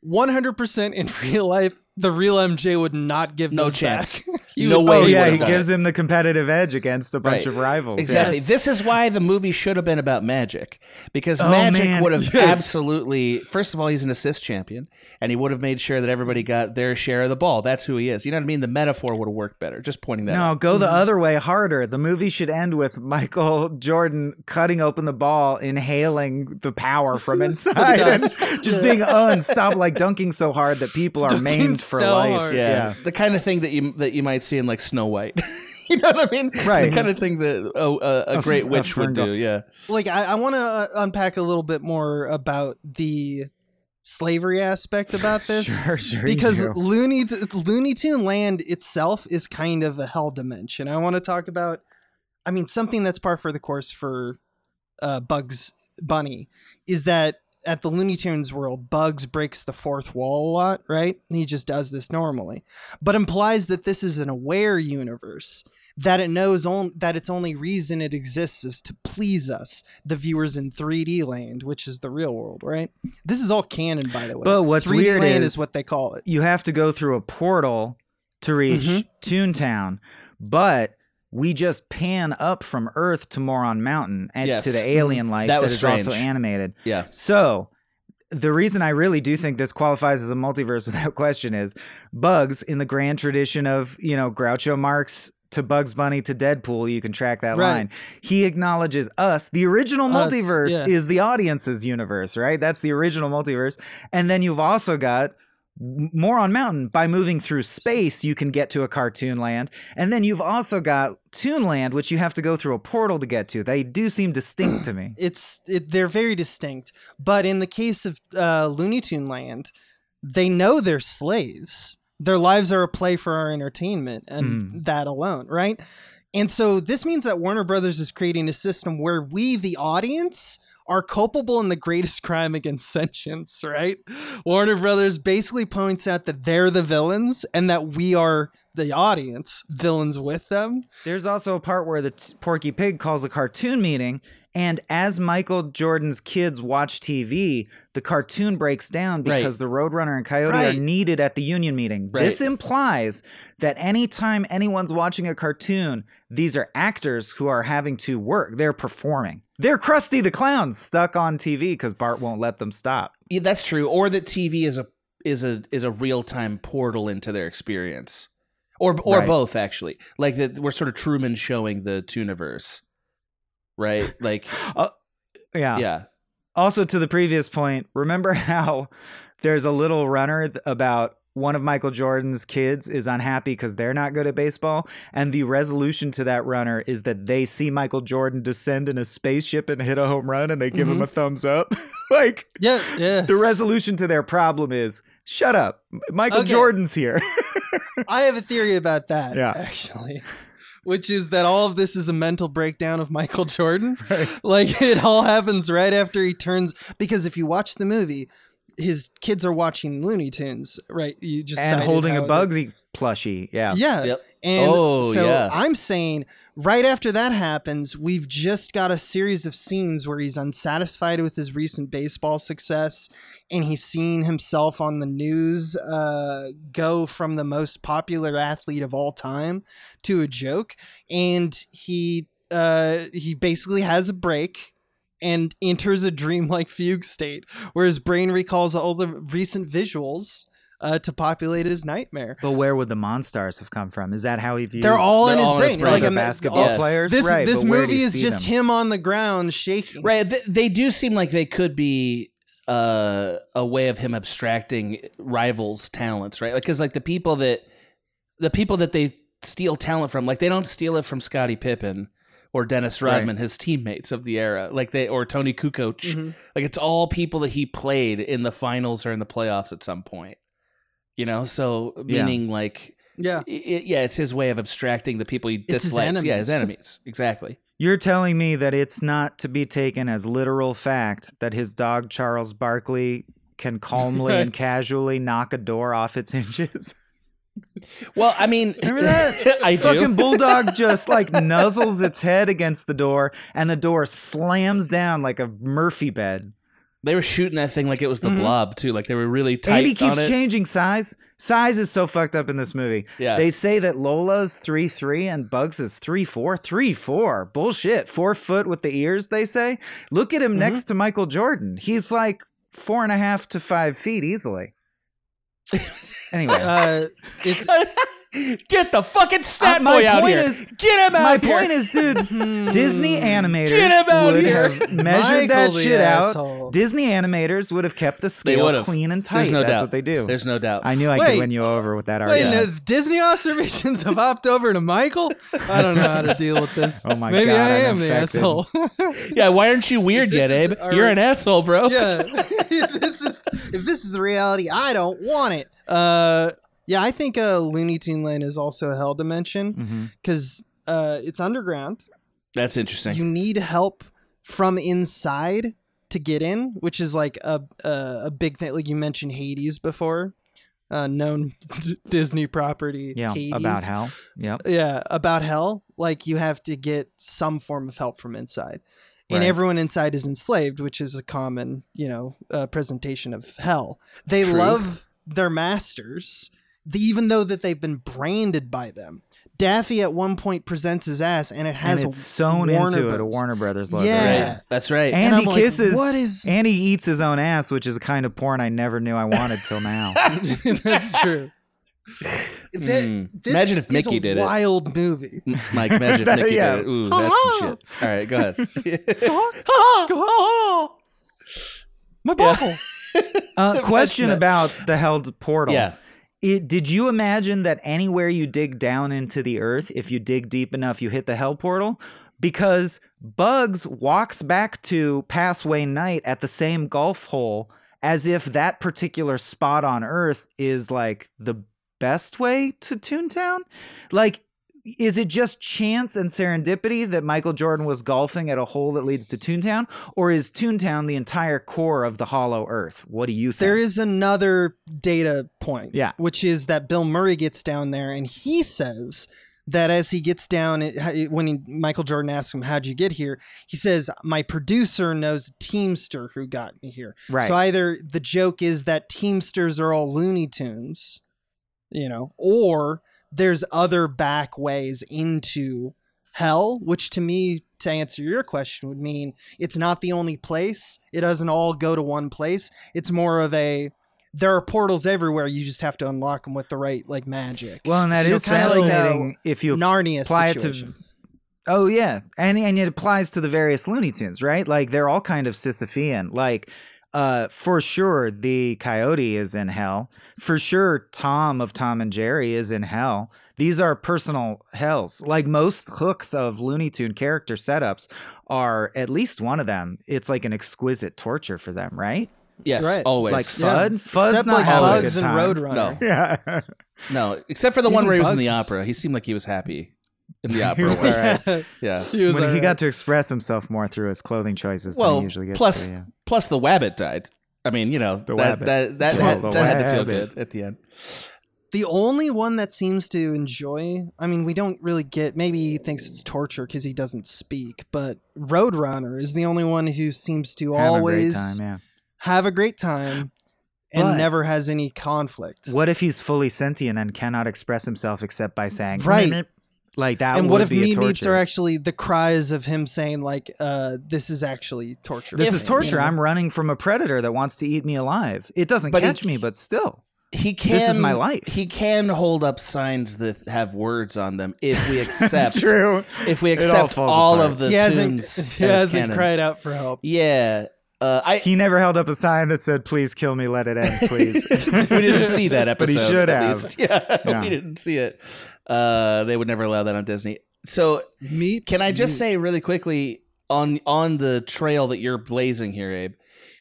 Speaker 4: One hundred percent in real life, the real MJ would not give
Speaker 3: No
Speaker 4: those
Speaker 3: chance.
Speaker 4: back.
Speaker 3: No
Speaker 4: would-
Speaker 3: way
Speaker 2: oh
Speaker 3: he
Speaker 2: yeah,
Speaker 3: would've
Speaker 2: he gives
Speaker 3: it.
Speaker 2: him the competitive edge against a bunch
Speaker 3: Right.
Speaker 2: of rivals.
Speaker 3: Exactly.
Speaker 4: Yes.
Speaker 3: This is why the movie should have been about Magic because
Speaker 2: Oh,
Speaker 3: Magic
Speaker 2: man,
Speaker 3: would have
Speaker 2: yes.
Speaker 3: absolutely. First of all, he's an assist champion, and he would have made sure that everybody got their share of the ball. That's who he is. You know what I mean? The metaphor would have worked better. Just pointing that.
Speaker 2: No,
Speaker 3: out.
Speaker 2: go the
Speaker 4: Mhm.
Speaker 2: other way harder. The movie should end with Michael Jordan cutting open the ball, inhaling the power from inside, and just being unstoppable, like dunking so hard that people are
Speaker 4: Dunking
Speaker 2: maimed for
Speaker 4: so
Speaker 2: life.
Speaker 4: hard.
Speaker 3: Yeah. the kind of thing that you that you might see in like Snow White. you know what I mean?
Speaker 2: Right.
Speaker 3: The kind of thing that uh, a
Speaker 2: A
Speaker 3: great
Speaker 2: f- a
Speaker 3: witch would do. Yeah.
Speaker 4: like I, I want to uh, unpack a little bit more about the slavery aspect about this.
Speaker 2: Sure, sure.
Speaker 4: because. Looney Looney Tune Land itself is kind of a hell dimension. I want to talk about, I mean, something that's par for the course for uh, Bugs Bunny is that at the Looney Tunes world, Bugs breaks the fourth wall a lot, right? He just does this normally, but implies that this is an aware universe that it knows on, that its only reason it exists is to please us, the viewers in 3D land, which is the real world, right? This is all canon, by the way.
Speaker 2: But what's
Speaker 4: 3D
Speaker 2: weird
Speaker 4: land
Speaker 2: is-
Speaker 4: is what they call it.
Speaker 2: you have to go through a portal to reach
Speaker 4: Mhm.
Speaker 2: Toontown, but we just pan up from Earth to Moron Mountain and
Speaker 3: Yes.
Speaker 2: to the mm-hmm. alien life
Speaker 3: That
Speaker 2: that is also animated.
Speaker 3: Yeah.
Speaker 2: So, the reason I really do think this qualifies as a multiverse without question is Bugs, in the grand tradition of, you know, Groucho Marx to Bugs Bunny to Deadpool, you can track that
Speaker 4: Right.
Speaker 2: line. He acknowledges us. The original
Speaker 4: Us,
Speaker 2: multiverse
Speaker 4: yeah.
Speaker 2: is the audience's universe, right? That's the original multiverse. And then you've also got m- Moron Mountain by moving through space you can get to a cartoon land and then you've also got toonland which you have to go through a portal to get to they do seem distinct to me
Speaker 4: it's it, they're very distinct. But in the case of uh, Looney Tune Land, they know they're slaves. Their lives are a play for our entertainment, and
Speaker 2: Mm.
Speaker 4: that alone, right? And so this means that Warner Brothers is creating a system where we, the audience, are culpable in the greatest crime against sentience, right? Warner Brothers basically points out that they're the villains and that we are the audience, villains with them.
Speaker 2: There's also a part where the t- Porky Pig calls a cartoon meeting, and as Michael Jordan's kids watch TV, the cartoon breaks down
Speaker 3: Right.
Speaker 2: because the Roadrunner and Coyote
Speaker 4: Right.
Speaker 2: are needed at the union meeting.
Speaker 3: Right.
Speaker 2: This implies that anytime anyone's watching a cartoon, these are actors who are having to work. They're performing. They're Krusty the Clown stuck on TV because Bart won't let them stop.
Speaker 3: Yeah, that's true. Or that TV is a is a is a real time portal into their experience, or or
Speaker 2: Right.
Speaker 3: both actually. Like that we're sort of Truman showing the Tooniverse, right? Like uh,
Speaker 2: Yeah.
Speaker 3: yeah,
Speaker 2: Also, to the previous point, remember how there's a little runner about one of Michael Jordan's kids is unhappy because they're not good at baseball. And the resolution to that runner is that they see Michael Jordan descend in a spaceship and hit a home run and they give him mm-hmm. a thumbs up. like,
Speaker 4: Yeah, yeah.
Speaker 2: the resolution to their problem is shut up. Michael
Speaker 4: Okay.
Speaker 2: Jordan's here.
Speaker 4: I have a theory about that,
Speaker 2: Yeah.
Speaker 4: actually. Which is that all of this is a mental breakdown of Michael Jordan. Right. Like it all happens right after he turns because if you watch the movie, his kids are watching Looney Tunes, right? You just
Speaker 2: and holding a
Speaker 4: the-
Speaker 2: Bugsy plushie. Yeah.
Speaker 4: Yeah.
Speaker 3: Yep.
Speaker 4: And
Speaker 3: Oh,
Speaker 4: so
Speaker 3: yeah.
Speaker 4: I'm saying right after that happens, we've just got a series of scenes where he's unsatisfied with his recent baseball success and he's seeing himself on the news uh, go from the most popular athlete of all time to a joke. And he uh, he basically has a break and enters a dreamlike fugue state where his brain recalls all the recent visuals uh, to populate his nightmare.
Speaker 2: But where would the Monstars have come from? Is that how he views
Speaker 4: They're all in
Speaker 3: They're
Speaker 4: his
Speaker 3: all in his
Speaker 4: brain.
Speaker 3: brain.
Speaker 4: Like
Speaker 2: the
Speaker 4: a
Speaker 2: basketball
Speaker 3: Yeah.
Speaker 2: players?
Speaker 4: This
Speaker 2: right,
Speaker 4: this
Speaker 2: but where do
Speaker 4: movie is just
Speaker 2: them?
Speaker 4: him on the ground shaking.
Speaker 3: right. They, they do seem like they could be uh, a way of him abstracting rivals' talents, right? Like because like the people that the people that they steal talent from, like they don't steal it from Scottie Pippen. Or Dennis
Speaker 2: Right.
Speaker 3: Rodman, his teammates of the era, like they, or Toni Kukoc,
Speaker 4: Mhm.
Speaker 3: Like it's all people that he played in the finals or in the playoffs at some point. You know, so
Speaker 2: Yeah.
Speaker 3: meaning like
Speaker 4: Yeah.
Speaker 3: i- i- yeah, it's his way of abstracting the people he
Speaker 4: It's his
Speaker 3: dislikes. Yeah, his
Speaker 4: enemies.
Speaker 3: enemies. Exactly.
Speaker 2: You're telling me that it's not to be taken as literal fact that his dog Charles Barkley can calmly and casually knock a door off its hinges?
Speaker 3: Well, I mean,
Speaker 2: Remember that?
Speaker 3: I do.
Speaker 2: Fucking bulldog just like nuzzles its head against the door and the door slams down like a Murphy bed.
Speaker 3: They were shooting that thing like it was the
Speaker 4: Mhm.
Speaker 3: blob too. Like they were really tight
Speaker 2: and he
Speaker 3: on
Speaker 2: keeps
Speaker 3: it.
Speaker 2: changing size. Size is so fucked up in this movie.
Speaker 3: Yeah.
Speaker 2: They say that Lola's three three and Bugs is three four. Three four. Bullshit. Four foot with the ears, they say. Look at him
Speaker 3: Mm-hmm.
Speaker 2: next to Michael Jordan. He's like four and a half to five feet easily. Anyway.
Speaker 4: Uh, it's
Speaker 3: Get the fucking stat
Speaker 2: Uh, my
Speaker 3: boy out
Speaker 2: point
Speaker 3: here.
Speaker 2: is-
Speaker 3: Get him out
Speaker 2: My
Speaker 3: here.
Speaker 2: point is, dude, Disney animators
Speaker 3: Get him out
Speaker 2: would
Speaker 3: here.
Speaker 2: have measured that
Speaker 4: Michael the
Speaker 2: shit out.
Speaker 4: asshole.
Speaker 2: Disney animators would have kept the scale clean and tight.
Speaker 3: no
Speaker 2: That's
Speaker 3: doubt.
Speaker 2: what they do.
Speaker 3: There's no doubt.
Speaker 2: I knew I
Speaker 4: Wait.
Speaker 2: could win you over with that
Speaker 4: Wait,
Speaker 2: argument.
Speaker 4: no, Disney observations have hopped over to Michael. I don't know how to deal with this.
Speaker 2: Oh my
Speaker 4: Maybe
Speaker 2: God,
Speaker 4: I
Speaker 2: I'm
Speaker 4: the asshole.
Speaker 3: yeah, why aren't you weird yet, Abe?
Speaker 4: our-
Speaker 3: You're an asshole, bro.
Speaker 4: yeah. if this is if this is the reality, I don't want it. Uh, yeah, I think uh, Looney Tune Land is also a hell dimension because uh, it's underground.
Speaker 3: That's interesting.
Speaker 4: You need help from inside to get in, which is like a a, a big thing. Like you mentioned Hades before, uh, known Disney property.
Speaker 2: Yeah,
Speaker 4: Hades.
Speaker 2: about hell. Yep.
Speaker 4: Yeah, about hell. Like you have to get some form of help from inside. And everyone inside is enslaved, which is a common, you know, uh, presentation of hell. They
Speaker 3: True.
Speaker 4: love their masters, even though that they've been branded by them. Daffy at one point presents his ass, and it has
Speaker 2: and
Speaker 4: a
Speaker 2: it's sewn
Speaker 4: Warner
Speaker 2: into it, a Warner Brothers logo.
Speaker 4: Yeah.
Speaker 3: Right. That's right.
Speaker 2: And,
Speaker 4: And
Speaker 2: he
Speaker 4: I'm like,
Speaker 2: kisses.
Speaker 4: what is-
Speaker 2: And he eats his own ass, which is a kind of porn I never knew I wanted till now.
Speaker 4: That's true. That,
Speaker 3: Mm.
Speaker 4: this
Speaker 3: Imagine if
Speaker 4: is
Speaker 3: Mickey
Speaker 4: a
Speaker 3: did it.
Speaker 4: wild movie.
Speaker 3: Mike, imagine if Mickey
Speaker 2: Yeah.
Speaker 3: did it. Ooh, that's some shit. All right, go ahead.
Speaker 4: My
Speaker 3: Yeah.
Speaker 4: ball.
Speaker 2: Uh, question about the held portal.
Speaker 3: yeah.
Speaker 2: It, did you imagine that anywhere you dig down into the earth, if you dig deep enough, you hit the hell portal? Because Bugs walks back to Passway Night at the same golf hole as if that particular spot on earth is like the best way to Toontown. Like, is it just chance and serendipity that Michael Jordan was golfing at a hole that leads to Toontown? Or is Toontown the entire core of the hollow earth? What do you think?
Speaker 4: There is another data point.
Speaker 2: Yeah.
Speaker 4: Which is that Bill Murray gets down there and he says that as he gets down, it- when he, Michael Jordan asks him, How'd you get here? He says, My producer knows a Teamster who got me here.
Speaker 2: Right.
Speaker 4: So either the joke is that Teamsters are all Looney Tunes, you know, or there's other back ways into hell, which to me, to answer your question, would mean it's not the only place. It doesn't all go to one place. It's more of a there are portals everywhere. You just have to unlock them with the right like magic.
Speaker 2: Well, and that
Speaker 4: So
Speaker 2: is
Speaker 4: kinda like
Speaker 2: fascinating if you
Speaker 4: Narnia
Speaker 2: apply
Speaker 4: situation.
Speaker 2: it to. Oh yeah, and and it applies to the various Looney Tunes, right? Like they're all kind of Sisyphean. Like, uh, for sure, the Coyote is in hell. For sure, Tom of Tom and Jerry is in hell. These are personal hells. Like most hooks of Looney Tune character setups are at least one of them. It's like an exquisite torture for them, right?
Speaker 3: Yes,
Speaker 4: Right.
Speaker 3: always.
Speaker 2: Like
Speaker 4: Yeah.
Speaker 2: Fudd. Fudd's
Speaker 4: Except
Speaker 2: not
Speaker 4: like
Speaker 2: having a
Speaker 4: Bugs
Speaker 2: good
Speaker 4: and
Speaker 2: time.
Speaker 4: Roadrunner.
Speaker 3: No.
Speaker 2: Yeah.
Speaker 3: no, except for the one
Speaker 4: Even
Speaker 3: where he was in the opera. He seemed like he was happy in the opera.
Speaker 2: was
Speaker 3: one. Yeah.
Speaker 4: He was
Speaker 2: when he
Speaker 4: alright.
Speaker 2: got to express himself more through his clothing choices than he usually gets
Speaker 3: plus
Speaker 2: to, yeah.
Speaker 3: plus the wabbit died. I mean, you know,
Speaker 2: The
Speaker 3: that
Speaker 2: wabbit.
Speaker 3: that that,
Speaker 2: The-
Speaker 3: had, that had to feel good at the end.
Speaker 4: The only one that seems to enjoy, I mean, we don't really get, maybe he thinks it's torture because he doesn't speak, but Roadrunner is the only one who seems to
Speaker 2: Have
Speaker 4: always
Speaker 2: a time, yeah.
Speaker 4: have a great time and
Speaker 2: But-
Speaker 4: never has any conflict.
Speaker 2: What if he's fully sentient and cannot express himself except by saying
Speaker 4: Right.
Speaker 2: Like that.
Speaker 4: and what if
Speaker 2: a
Speaker 4: beeps are actually the cries of him saying, like, uh, this is actually torture?
Speaker 2: This
Speaker 4: for
Speaker 2: is torture.
Speaker 4: you know?
Speaker 2: I'm running from a predator that wants to eat me alive. It doesn't catch
Speaker 3: he-
Speaker 2: me, but still.
Speaker 3: He can.
Speaker 2: This is my life.
Speaker 3: He can hold up signs that have words on them if we accept.
Speaker 2: True.
Speaker 3: If we
Speaker 2: It all
Speaker 3: accept all of the
Speaker 4: he hasn't,
Speaker 3: tunes
Speaker 4: he hasn't
Speaker 3: canon.
Speaker 4: cried out for help.
Speaker 3: Yeah. Uh, I
Speaker 2: He never held up a sign that said, "Please kill me, let it end, please."
Speaker 3: we didn't see that episode.
Speaker 2: But he should
Speaker 3: at
Speaker 2: have.
Speaker 3: least. Yeah,
Speaker 2: Yeah.
Speaker 3: we didn't see it. Uh, they would never allow that on Disney. So
Speaker 4: Meep,
Speaker 3: Can I just say really quickly on on the trail that you're blazing here, Abe?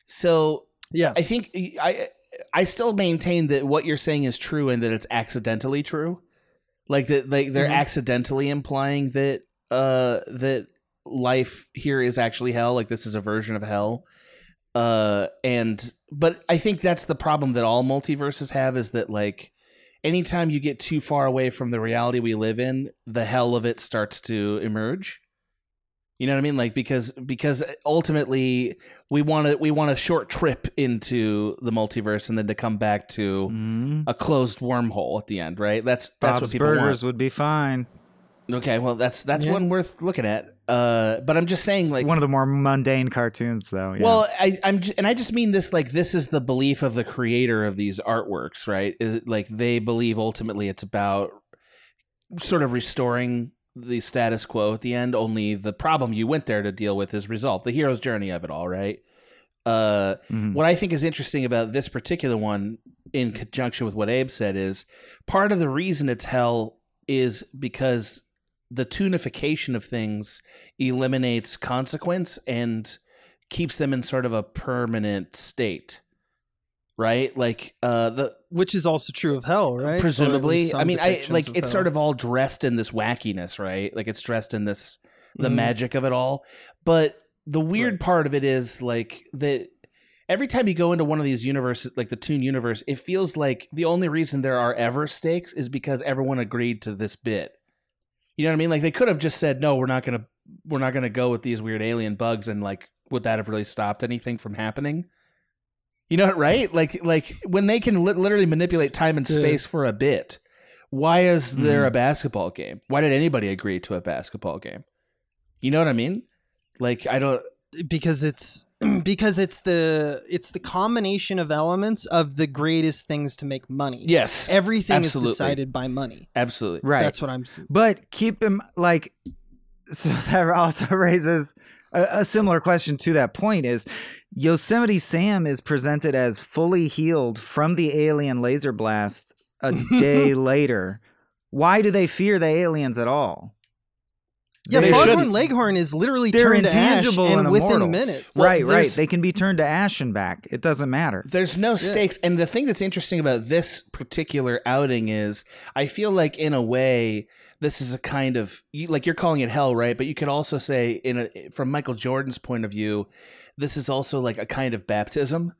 Speaker 3: So
Speaker 4: Yeah.
Speaker 3: I think I I still maintain that what you're saying is true and that it's accidentally true. Like that like they're
Speaker 4: Mhm.
Speaker 3: accidentally implying that uh that life here is actually hell, like this is a version of hell. Uh and but I think that's the problem that all multiverses have is that like anytime you get too far away from the reality we live in, the hell of it starts to emerge. You know what I mean? Like because because ultimately we want to we want a short trip into the multiverse and then to come back to
Speaker 2: Mhm.
Speaker 3: a closed wormhole at the end, right? That's that's
Speaker 2: Bob's
Speaker 3: what people
Speaker 2: Burgers
Speaker 3: want.
Speaker 2: would be fine.
Speaker 3: Okay, well that's that's
Speaker 4: Yeah.
Speaker 3: one worth looking at. Uh, but I'm just saying, like,
Speaker 2: one of the more mundane cartoons, though. Yeah.
Speaker 3: well, I, I'm j- and I just mean this like this is the belief of the creator of these artworks, right? Is like they believe ultimately it's about sort of restoring the status quo at the end. Only the problem you went there to deal with is resolved. The hero's journey of it all, right? Uh,
Speaker 2: Mhm.
Speaker 3: what I think is interesting about this particular one, in conjunction with what Abe said, is part of the reason it's hell is because the tunification of things eliminates consequence and keeps them in sort of a permanent state. Right? Like uh the
Speaker 4: Which is also true of hell, right?
Speaker 3: Presumably I mean I like it's
Speaker 4: hell.
Speaker 3: sort of all dressed in this wackiness, right? Like it's dressed in this the
Speaker 4: Mhm.
Speaker 3: magic of it all. But the weird
Speaker 4: Right.
Speaker 3: part of it is like that every time you go into one of these universes, like the tune universe, it feels like the only reason there are ever stakes is because everyone agreed to this bit. You know what I mean? Like they could have just said, "No, we're not gonna, we're not gonna go with these weird alien bugs," and like, would that have really stopped anything from happening? You know, what right? Like, like when they can li- literally manipulate time and
Speaker 4: Yeah.
Speaker 3: space for a bit, why is there mm-hmm. a basketball game? Why did anybody agree to a basketball game? You know what I mean? Like, I don't.
Speaker 4: because it's because it's the it's the combination of elements of the greatest things to make money.
Speaker 3: Yes,
Speaker 4: Everything
Speaker 3: Absolutely.
Speaker 4: is decided by money.
Speaker 3: absolutely.
Speaker 2: Right.
Speaker 4: That's what I'm s-
Speaker 2: But keep him like so that also raises a, a similar question to that point is Yosemite Sam is presented as fully healed from the alien laser blast a day later. Why do they fear the aliens at all?
Speaker 4: Yeah,
Speaker 3: They
Speaker 4: Foghorn
Speaker 3: shouldn't.
Speaker 4: Leghorn is literally
Speaker 2: They're
Speaker 4: turned to ash
Speaker 2: intangible
Speaker 4: and,
Speaker 2: and
Speaker 4: within
Speaker 2: immortal.
Speaker 4: minutes.
Speaker 2: right, right.
Speaker 3: there's-
Speaker 2: They can be turned to ash and back. It doesn't matter.
Speaker 3: There's no stakes. And the thing that's interesting about this particular outing is I feel like in a way this is a kind of you, like you're calling it hell, right? But you could also say in a from Michael Jordan's point of view, this is also like a kind of baptism.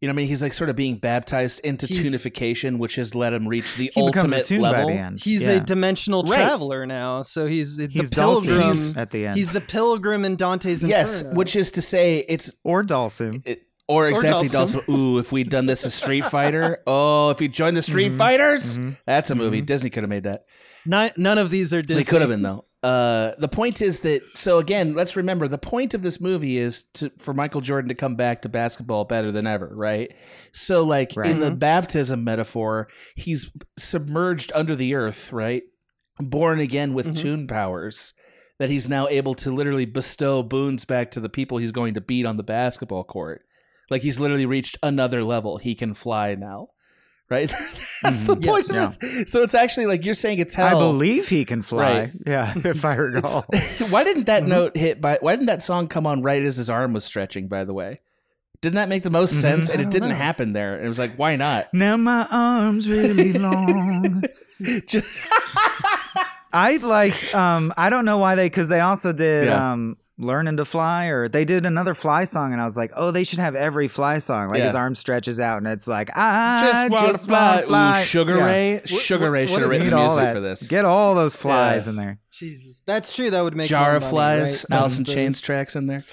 Speaker 3: You know what I mean? He's like sort of being baptized into
Speaker 4: He's-
Speaker 3: tunification, which has let him reach the
Speaker 2: He becomes a
Speaker 3: ultimate
Speaker 2: tune
Speaker 3: level.
Speaker 2: by the end.
Speaker 4: He's
Speaker 2: Yeah.
Speaker 4: a dimensional
Speaker 3: Right.
Speaker 4: traveler now, so he's
Speaker 2: he's the
Speaker 4: pilgrim.
Speaker 2: Dulce at the end.
Speaker 4: He's the pilgrim in Dante's
Speaker 3: Yes,
Speaker 4: Inferno.
Speaker 3: which is to say it's
Speaker 2: or Dulcim.
Speaker 3: it, or exactly
Speaker 4: Dawson.
Speaker 3: Dawson. Ooh, if we'd done this as Street Fighter. Oh, if he joined the Street
Speaker 2: Mhm.
Speaker 3: Fighters,
Speaker 2: Mhm.
Speaker 3: that's a movie. Disney could have made that.
Speaker 4: Ni- none of these are Disney.
Speaker 3: They could have been though. Uh, the point is that so again, let's remember the point of this movie is to for Michael Jordan to come back to basketball better than ever, right? So like
Speaker 2: Right.
Speaker 3: in the baptism metaphor, he's submerged under the earth, right? Born again with
Speaker 4: Mhm.
Speaker 3: tune powers that he's now able to literally bestow boons back to the people he's going to beat on the basketball court. Like he's literally reached another level. He can fly now. Right? That's the
Speaker 2: Mhm.
Speaker 3: point
Speaker 4: Yes.
Speaker 3: of this. So it's actually like you're saying it's
Speaker 2: how
Speaker 3: I
Speaker 2: believe he can fly.
Speaker 3: Right.
Speaker 2: Yeah, if I recall.
Speaker 3: why didn't that
Speaker 2: Mhm.
Speaker 3: note hit by why didn't that song come on right as his arm was stretching by the way didn't that make the most
Speaker 2: Mhm.
Speaker 3: sense and it didn't
Speaker 4: know.
Speaker 3: happen there it was like why not
Speaker 2: now my arms really long.
Speaker 3: Just-
Speaker 2: I liked. Um, I don't know why they because they also did
Speaker 3: Yeah.
Speaker 2: um, "Learning to Fly" or they did another Fly song, and I was like, oh, they should have every Fly song. Like
Speaker 3: Yeah.
Speaker 2: his arm stretches out, and it's like, I
Speaker 3: just
Speaker 2: just,
Speaker 3: want to fly.
Speaker 2: fly.
Speaker 3: Ooh, Sugar
Speaker 2: Yeah.
Speaker 3: Ray Sugar
Speaker 4: what-
Speaker 3: Ray should have written the music
Speaker 2: that.
Speaker 3: for this
Speaker 2: Get all those flies
Speaker 3: Yeah.
Speaker 2: in there.
Speaker 4: Jesus, that's true. That would make
Speaker 3: jar
Speaker 4: more
Speaker 3: of
Speaker 4: money,
Speaker 3: flies
Speaker 4: right?
Speaker 3: Alice in
Speaker 4: That's the-
Speaker 3: Chains tracks in there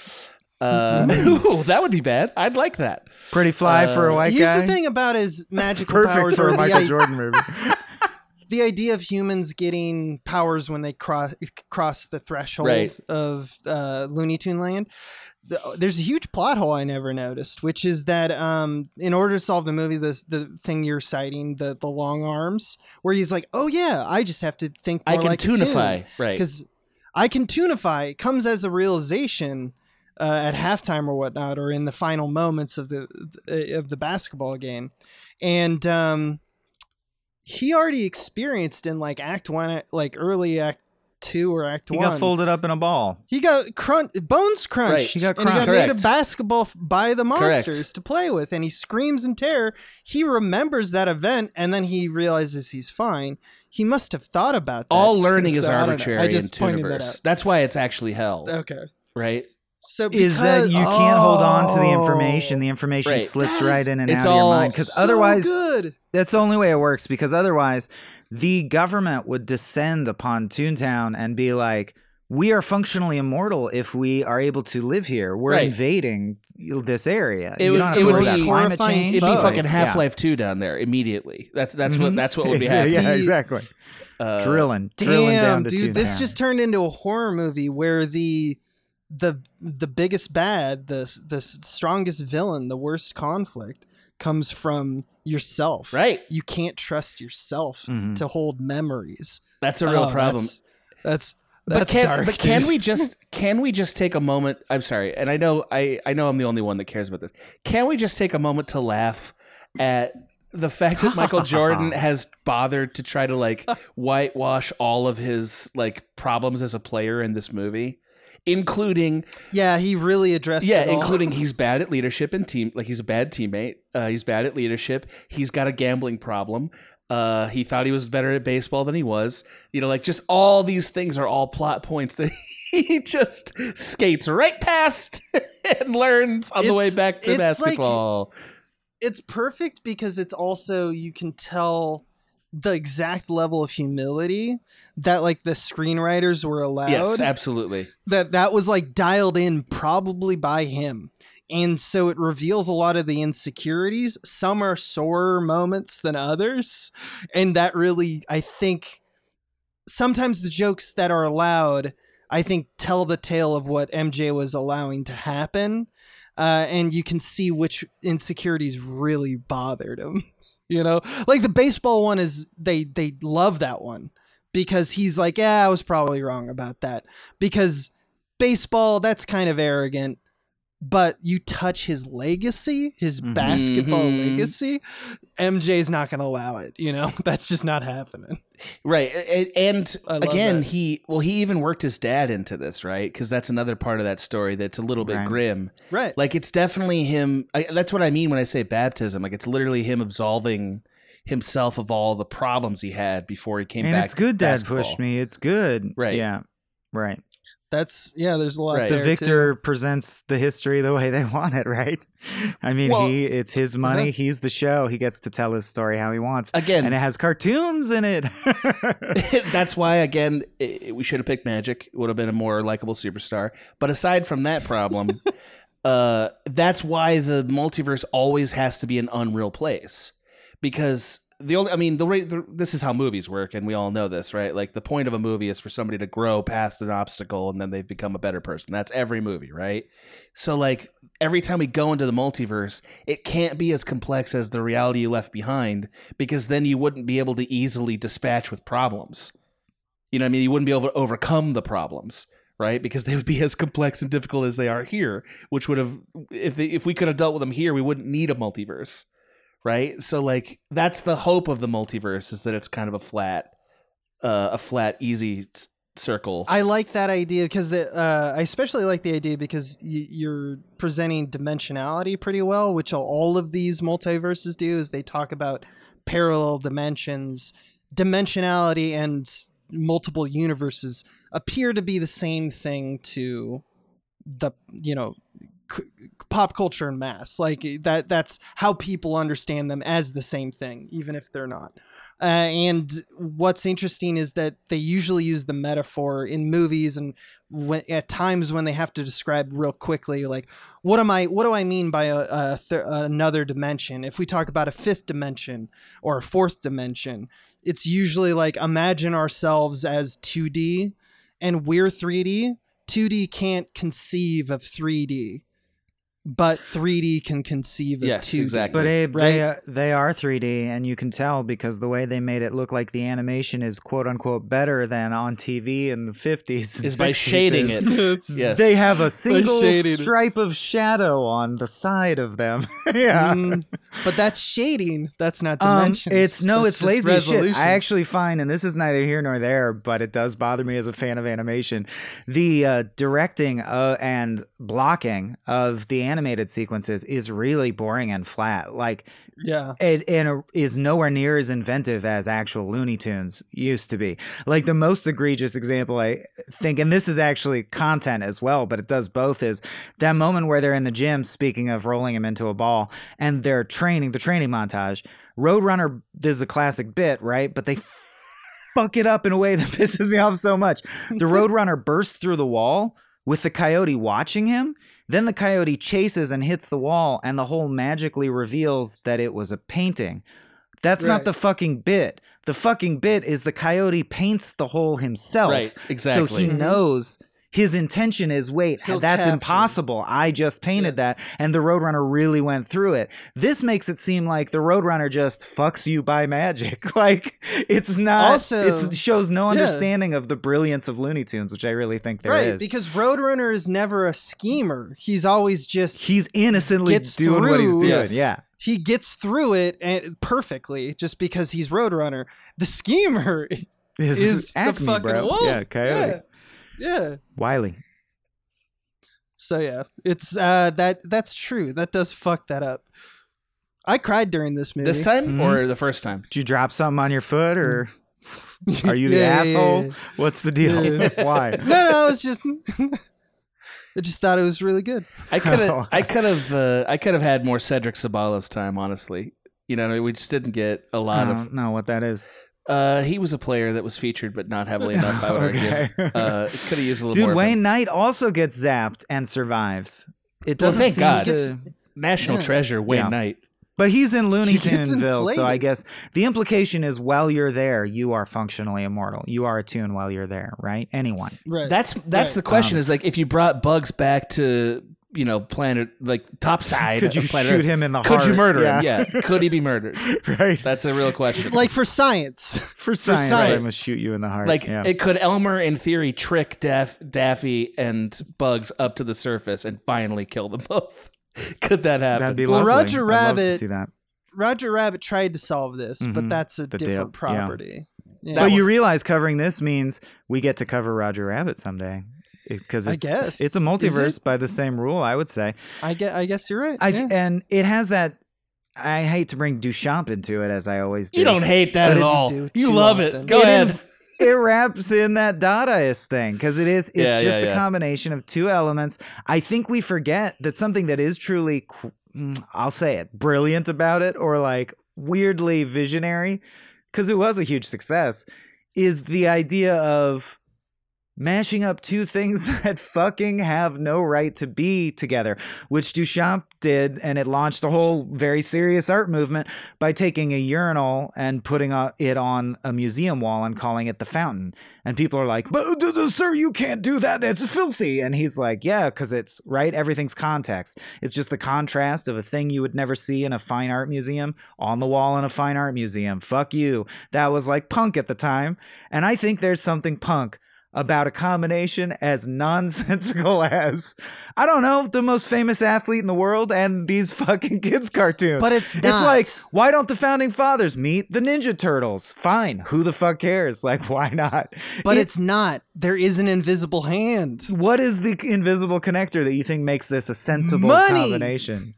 Speaker 3: uh, ooh, that would be bad I'd like that
Speaker 2: Pretty fly for a
Speaker 3: Uh,
Speaker 2: white
Speaker 4: Here's
Speaker 2: guy.
Speaker 4: the thing about his magical
Speaker 2: Perfect
Speaker 4: powers,
Speaker 2: for
Speaker 4: or
Speaker 2: a
Speaker 4: the,
Speaker 2: Michael Jordan movie.
Speaker 4: the idea of humans getting powers when they cross cross the threshold
Speaker 3: Right.
Speaker 4: of uh, Looney Tune Land. The, there's a huge plot hole I never noticed, which is that um, in order to solve the movie, the the thing you're citing, the the long arms, where he's like, "Oh yeah, I just have to think
Speaker 3: I can
Speaker 4: like
Speaker 3: tunify right
Speaker 4: because I can tunify comes as a realization uh, at halftime or whatnot, or in the final moments of the of the basketball game, and um, he already experienced in like Act One, like early Act Two or Act
Speaker 2: He
Speaker 4: One.
Speaker 2: got folded up in a ball.
Speaker 4: He got crunch, bones crunched.
Speaker 3: Right.
Speaker 2: He got
Speaker 4: and he got
Speaker 2: crunched.
Speaker 4: made a basketball by the
Speaker 3: Correct.
Speaker 4: monsters to play with, and he screams in terror. He remembers that event, and then he realizes he's fine. He must have thought about that.
Speaker 3: all learning is
Speaker 4: So, I
Speaker 3: arbitrary
Speaker 4: I just
Speaker 3: in
Speaker 4: pointed that out.
Speaker 3: that's why it's actually hell
Speaker 4: Okay.
Speaker 3: right
Speaker 4: So
Speaker 2: Is that
Speaker 4: because-
Speaker 2: you can't hold on to the
Speaker 4: Oh.
Speaker 2: information? The information
Speaker 3: Right.
Speaker 2: slips
Speaker 4: That
Speaker 2: right
Speaker 4: is-
Speaker 2: in and out of your mind. Because
Speaker 4: so
Speaker 2: otherwise,
Speaker 4: good.
Speaker 2: That's the only way it works because otherwise the government would descend upon Toontown and be like, we are functionally immortal if we are able to live here. We're
Speaker 3: Right.
Speaker 2: invading this area.
Speaker 3: It
Speaker 2: You
Speaker 3: would-
Speaker 2: don't have
Speaker 3: it
Speaker 2: to
Speaker 3: would
Speaker 2: worry about
Speaker 3: be
Speaker 2: climate change.
Speaker 3: It'd be fucking Half Life Two down there immediately. That's that's what
Speaker 2: Mhm.
Speaker 3: that's what would be happening.
Speaker 2: Yeah, exactly.
Speaker 3: Uh,
Speaker 2: drilling, drilling down
Speaker 4: Damn,
Speaker 2: to
Speaker 4: dude, this just turned into a horror movie where the the the biggest bad, the the strongest villain, the worst conflict comes from yourself.
Speaker 3: right.
Speaker 4: You can't trust yourself
Speaker 2: Mhm.
Speaker 4: to hold memories.
Speaker 3: That's a real
Speaker 4: Oh,
Speaker 3: problem.
Speaker 4: That's that's,
Speaker 3: but can
Speaker 4: dark,
Speaker 3: but can we just can we just take a moment? I'm sorry, and I know I I know I'm the only one that cares about this. Can we just take a moment to laugh at the fact that Michael Jordan has bothered to try to like whitewash all of his like problems as a player in this movie, including
Speaker 4: Yeah, he really addressed
Speaker 3: yeah, including he's bad at leadership and team. Like he's a bad teammate. Uh, he's bad at leadership. He's got a gambling problem. Uh, he thought he was better at baseball than he was. You know, like just all these things are all plot points that he just skates right past and learns on the way back to
Speaker 4: it's like-
Speaker 3: basketball.
Speaker 4: it's perfect because it's also you can tell the exact level of humility that like the screenwriters were allowed.
Speaker 3: yes, absolutely.
Speaker 4: that that was like dialed in probably by him and so it reveals a lot of the insecurities some are sorer moments than others and that really i think sometimes the jokes that are allowed I think tell the tale of what MJ was allowing to happen, uh, and you can see which insecurities really bothered him. You know, like the baseball one is they they love that one because he's like, yeah, I was probably wrong about that. Because baseball that's kind of arrogant but you touch his legacy, his
Speaker 2: Mhm.
Speaker 4: basketball
Speaker 3: Mhm.
Speaker 4: legacy, MJ's not going to allow it. You know, that's just not happening.
Speaker 3: Right. And again,
Speaker 4: that.
Speaker 3: he well, he even worked his dad into this, right? Because that's another part of that story that's a little bit
Speaker 2: Right.
Speaker 3: grim.
Speaker 4: Right.
Speaker 3: Like it's definitely him. I, that's what I mean when I say baptism. Like it's literally him absolving himself of all the problems he had before he came
Speaker 2: and
Speaker 3: back.
Speaker 2: it's good
Speaker 3: to
Speaker 2: dad
Speaker 3: basketball.
Speaker 2: pushed me. It's good.
Speaker 3: Right.
Speaker 2: Yeah. Right.
Speaker 4: That's, yeah, there's a lot
Speaker 3: Right.
Speaker 2: the
Speaker 4: there.
Speaker 2: victor presents the history the way they want it, right? I mean,
Speaker 3: Well-
Speaker 2: he it's his money, he's the show. He gets to tell his story how he wants.
Speaker 3: Again,
Speaker 2: and it has cartoons in it.
Speaker 3: that's why again i we should have picked Magic. It would have been a more likable superstar. But aside from that problem, uh, that's why the multiverse always has to be an unreal place because the only I mean the, the this is how movies work and we all know this right? Like the point of a movie is for somebody to grow past an obstacle and then they've become a better person. That's every movie right? So like every time we go into the multiverse it can't be as complex as the reality you left behind because then you wouldn't be able to easily dispatch with problems. You know what I mean? You wouldn't be able to overcome the problems right? Because they would be as complex and difficult as they are here which would have if they, if we could have dealt with them here we wouldn't need a multiverse right so like that's the hope of the multiverse is that it's kind of a flat uh, a flat easy circle
Speaker 4: I like that idea because the uh, I especially like the idea because y- you're presenting dimensionality pretty well, which all of these multiverses do. Is they talk about parallel dimensions, dimensionality, and multiple universes appear to be the same thing to the you know c- pop culture and mass like that that's how people understand them as the same thing even if they're not. Uh, and what's interesting is that they usually use the metaphor in movies and when, at times when they have to describe real quickly like what am i what do i mean by a, a th- another dimension? If we talk about a fifth dimension or a fourth dimension it's usually like imagine ourselves as 2d and we're 3d 2d can't conceive of 3d but 3d can conceive of
Speaker 3: Yes,
Speaker 4: 2d
Speaker 3: exactly.
Speaker 2: But Abe,
Speaker 4: Right?
Speaker 2: they uh, they are 3D, and you can tell because the way they made it look like the animation is quote unquote better than on TV in the 50s.
Speaker 3: is by shading it yes
Speaker 2: They have a single stripe of shadow on the side of them. yeah.
Speaker 4: Mm, but that's shading. That's not
Speaker 2: Um, it's no,
Speaker 4: That's
Speaker 2: it's lazy as shit. I actually find, and this is neither here nor there, but it does bother me as a fan of animation. The uh, directing uh, and blocking of the animated sequences is really boring and flat. Like
Speaker 4: yeah.
Speaker 2: it and uh, is nowhere near as inventive as actual Looney Tunes used to be. Like the most egregious example I think, and this is actually content as well, but it does both. Is that moment where they're in the gym, speaking of rolling him into a ball, and they're training the training montage. Roadrunner, this is a classic bit, right? But they fuck it up in a way that pisses me off so much. The Roadrunner bursts through the wall with the coyote watching him. Then the coyote chases and hits the wall, and the hole magically reveals that it was a painting. That's not the fucking bit. The fucking bit is the coyote paints the hole himself.
Speaker 3: Right, exactly.
Speaker 2: So
Speaker 4: he
Speaker 2: knows his intention is wait,
Speaker 4: He'll
Speaker 2: that's
Speaker 4: capture.
Speaker 2: impossible. I just painted that. And the Roadrunner really went through it. This makes it seem like the Roadrunner just fucks you by magic. like it's not
Speaker 4: Also-
Speaker 2: it shows no
Speaker 4: yeah.
Speaker 2: understanding of the brilliance of Looney Tunes, which I really think there is.
Speaker 4: right, because Roadrunner is never a schemer. He's always just
Speaker 2: He's innocently doing what he's doing.
Speaker 3: Yes.
Speaker 2: Yeah.
Speaker 4: he gets through it and perfectly just because he's Roadrunner. The schemer
Speaker 2: Is,
Speaker 4: is the fucking
Speaker 2: bro.
Speaker 4: wolf.
Speaker 2: Yeah, coyote.
Speaker 4: Yeah. Yeah.
Speaker 2: Wiley.
Speaker 4: So yeah, it's uh that that's true. That does fuck that up. I cried during this movie.
Speaker 3: this time
Speaker 2: Mhm.
Speaker 3: or the first time
Speaker 2: Did you drop something on your foot or are you the
Speaker 4: Yeah, yeah,
Speaker 2: asshole?
Speaker 4: yeah.
Speaker 2: What's the deal?
Speaker 4: Yeah.
Speaker 2: Why?
Speaker 4: No, no, I was just I just thought it was really good.
Speaker 3: I could
Speaker 2: Oh.
Speaker 3: have, I could have, uh, I could have had more Cedric Ceballos time. Honestly, you know, we just didn't get a lot of.
Speaker 2: don't know what that is.
Speaker 3: Uh, he was a player that was featured, but not heavily enough. I would
Speaker 2: Okay.
Speaker 3: argue. Uh, could have used a little
Speaker 2: Dude,
Speaker 3: more. of
Speaker 2: Wayne
Speaker 3: him.
Speaker 2: Knight also gets zapped and survives. It doesn't
Speaker 3: thank
Speaker 2: seem
Speaker 3: God.
Speaker 2: to.
Speaker 4: Gets-
Speaker 3: national
Speaker 4: Yeah.
Speaker 3: treasure, Wayne
Speaker 2: Yeah.
Speaker 3: Knight.
Speaker 2: But he's in Looney
Speaker 4: He gets
Speaker 2: Tuneville, so I guess the implication is while you're there, you are functionally immortal. You are a tune while you're there, right? Anyone.
Speaker 4: Right.
Speaker 3: That's that's
Speaker 4: Right.
Speaker 3: the question.
Speaker 2: Um,
Speaker 3: is like if you brought Bugs back to you know planet like top side,
Speaker 2: Could you shoot
Speaker 3: Earth,
Speaker 2: him in the heart.
Speaker 3: Could
Speaker 2: heart?
Speaker 3: you murder him? Yeah. Could he be murdered?
Speaker 2: right.
Speaker 3: That's a real question.
Speaker 4: like for science.
Speaker 2: For science, I
Speaker 4: science.
Speaker 2: must shoot you in the heart.
Speaker 3: Like,
Speaker 2: yeah.
Speaker 3: it could Elmer, in theory, trick Daff- Daffy and Bugs up to the surface and finally kill them both. could that happen?
Speaker 2: That'd be
Speaker 4: Well,
Speaker 2: lovely.
Speaker 4: Roger
Speaker 2: I'd love to
Speaker 4: Rabbit-
Speaker 2: see that.
Speaker 4: Roger Rabbit tried to solve this, but
Speaker 2: Mhm.
Speaker 4: that's a
Speaker 2: The
Speaker 4: different
Speaker 2: dip,
Speaker 4: property. Yeah.
Speaker 2: But you realize covering this means we get to cover Roger Rabbit someday. Because
Speaker 4: I guess.
Speaker 2: it's a multiverse
Speaker 4: it?
Speaker 2: by the same rule, I would say.
Speaker 4: I get. I guess you're right.
Speaker 2: I
Speaker 4: yeah.
Speaker 2: and it has that. I hate to bring Duchamp into it as I always do.
Speaker 3: you don't hate that
Speaker 2: But
Speaker 3: at all. You love
Speaker 4: often.
Speaker 3: it. Go
Speaker 2: It
Speaker 3: ahead.
Speaker 2: in- it wraps in that Dadaist thing because it is. It's
Speaker 3: Yeah,
Speaker 2: just
Speaker 3: yeah,
Speaker 2: the
Speaker 3: yeah.
Speaker 2: combination of two elements. I think we forget that something that is truly, mm, I'll say it, brilliant about it, or like weirdly visionary, because it was a huge success, is the idea of mashing up two things that fucking have no right to be together, which Duchamp did, and it launched a whole very serious art movement by taking a urinal and putting it on a museum wall and calling it the fountain. And people are like, "But sir, you can't do that. That's filthy." And he's like, "Yeah, because it's right. Everything's context. It's just the contrast of a thing you would never see in a fine art museum on the wall in a fine art museum. Fuck you. That was like punk at the time, and I think there's something punk." About a combination as nonsensical as I don't know the most famous athlete in the world and these fucking kids cartoons.
Speaker 4: but it's
Speaker 2: It's like, why don't the founding fathers meet the Ninja Turtles? Fine. Who the fuck cares? Like, why not?
Speaker 4: But
Speaker 2: It-
Speaker 4: it's not. There is an invisible hand.
Speaker 2: what is the invisible connector that you think makes this a sensible
Speaker 4: Money!
Speaker 2: combination?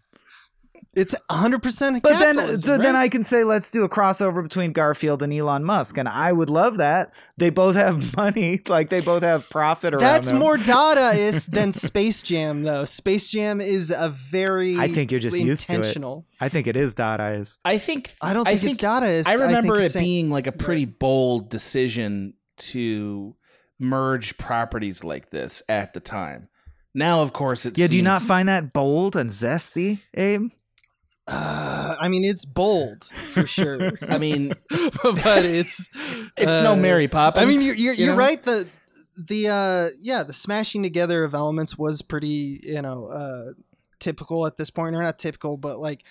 Speaker 4: It's 100%
Speaker 2: But then,
Speaker 4: capitalism,
Speaker 2: so then? I can say, let's do a crossover between Garfield and Elon Musk, and I would love that. They both have money, like they both have profit around
Speaker 4: That's
Speaker 2: them.
Speaker 4: more Dadaist than Space Jam, though. Space Jam is a very
Speaker 2: I think you're just used to it.
Speaker 4: intentional.
Speaker 2: I think it is Dadaist.
Speaker 3: I think
Speaker 4: I don't
Speaker 3: I
Speaker 4: think,
Speaker 3: think-
Speaker 4: it's Dadaist.
Speaker 3: I remember
Speaker 4: think
Speaker 3: it being like a pretty bold decision to merge properties like this at the time. Now, of course, it
Speaker 2: Yeah, do you not find that bold and zesty, Abe?
Speaker 4: Uh, I mean, it's bold for sure,
Speaker 3: I mean,
Speaker 4: but it's
Speaker 3: it's
Speaker 4: uh,
Speaker 3: no Mary Poppins.
Speaker 4: I mean, you're you're,
Speaker 3: you
Speaker 4: you're right. The the uh yeah, the smashing together of elements was pretty you know uh typical at this point, or not typical, but like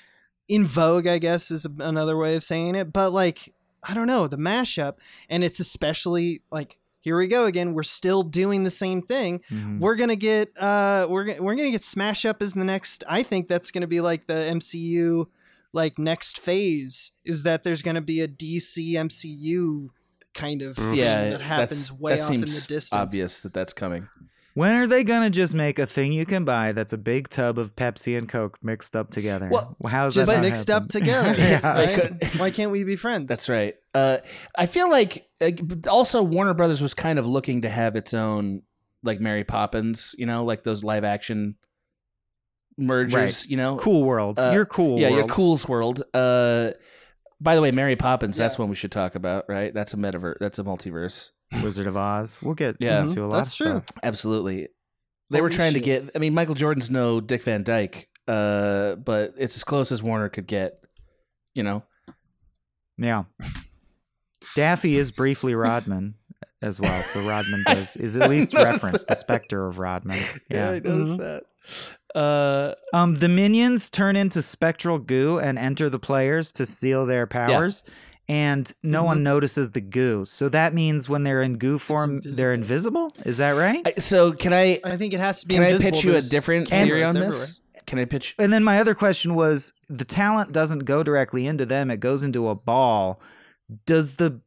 Speaker 4: in vogue, I guess is another way of saying it. But like I don't know the mashup, and it's especially like here we go again. We're still doing the same thing.
Speaker 2: Mhm.
Speaker 4: We're gonna get uh we're we're gonna get Smash Up as the next. I think that's gonna be like the MCU like next phase is that there's gonna be a DC MCU kind of thing
Speaker 3: yeah,
Speaker 4: that happens way
Speaker 3: that
Speaker 4: off in the distance.
Speaker 3: obvious that that's coming.
Speaker 2: When are they gonna just make a thing you can buy that's a big tub of Pepsi and Coke mixed up together?
Speaker 3: Well,
Speaker 2: how's
Speaker 4: Just
Speaker 2: that not
Speaker 4: mixed
Speaker 2: happen?
Speaker 4: up together.
Speaker 2: yeah.
Speaker 4: Right? Why can't we be friends?
Speaker 3: That's right. Uh, I feel like uh, also Warner Brothers was kind of looking to have its own like Mary Poppins, you know, like those live action mergers,
Speaker 2: Right.
Speaker 3: you know.
Speaker 2: Cool worlds.
Speaker 3: Uh,
Speaker 2: You're cool.
Speaker 3: yeah, your
Speaker 2: worlds.
Speaker 3: Cool's World. Uh, by the way, Mary Poppins. That's
Speaker 4: Yeah.
Speaker 3: one we should talk about, right? That's a metaverse. That's a multiverse.
Speaker 2: Wizard of Oz. We'll get
Speaker 3: Yeah.
Speaker 2: into a lot
Speaker 4: That's
Speaker 2: of
Speaker 4: true.
Speaker 2: stuff.
Speaker 3: Absolutely. They were trying
Speaker 4: shit.
Speaker 3: to get. I mean, Michael Jordan's no Dick Van Dyke, uh, but it's as close as Warner could get. You know.
Speaker 2: Yeah. Daffy is briefly Rodman as well. So Rodman does is at least
Speaker 3: noticed
Speaker 2: referenced the specter of Rodman. Yeah.
Speaker 3: I noticed
Speaker 4: Mhm.
Speaker 3: that. Uh,
Speaker 2: Um, the minions turn into spectral goo and enter the players to seal their powers. And no
Speaker 3: Mm-hmm.
Speaker 2: one notices the goo. So that means when they're in goo form, they're invisible? Is that right?
Speaker 3: I, so can I
Speaker 4: I think it has to be.
Speaker 3: can I pitch you a different theory on
Speaker 4: everywhere.
Speaker 3: this? Can I pitch?
Speaker 2: And then my other question was the talent doesn't go directly into them, it goes into a ball. Does the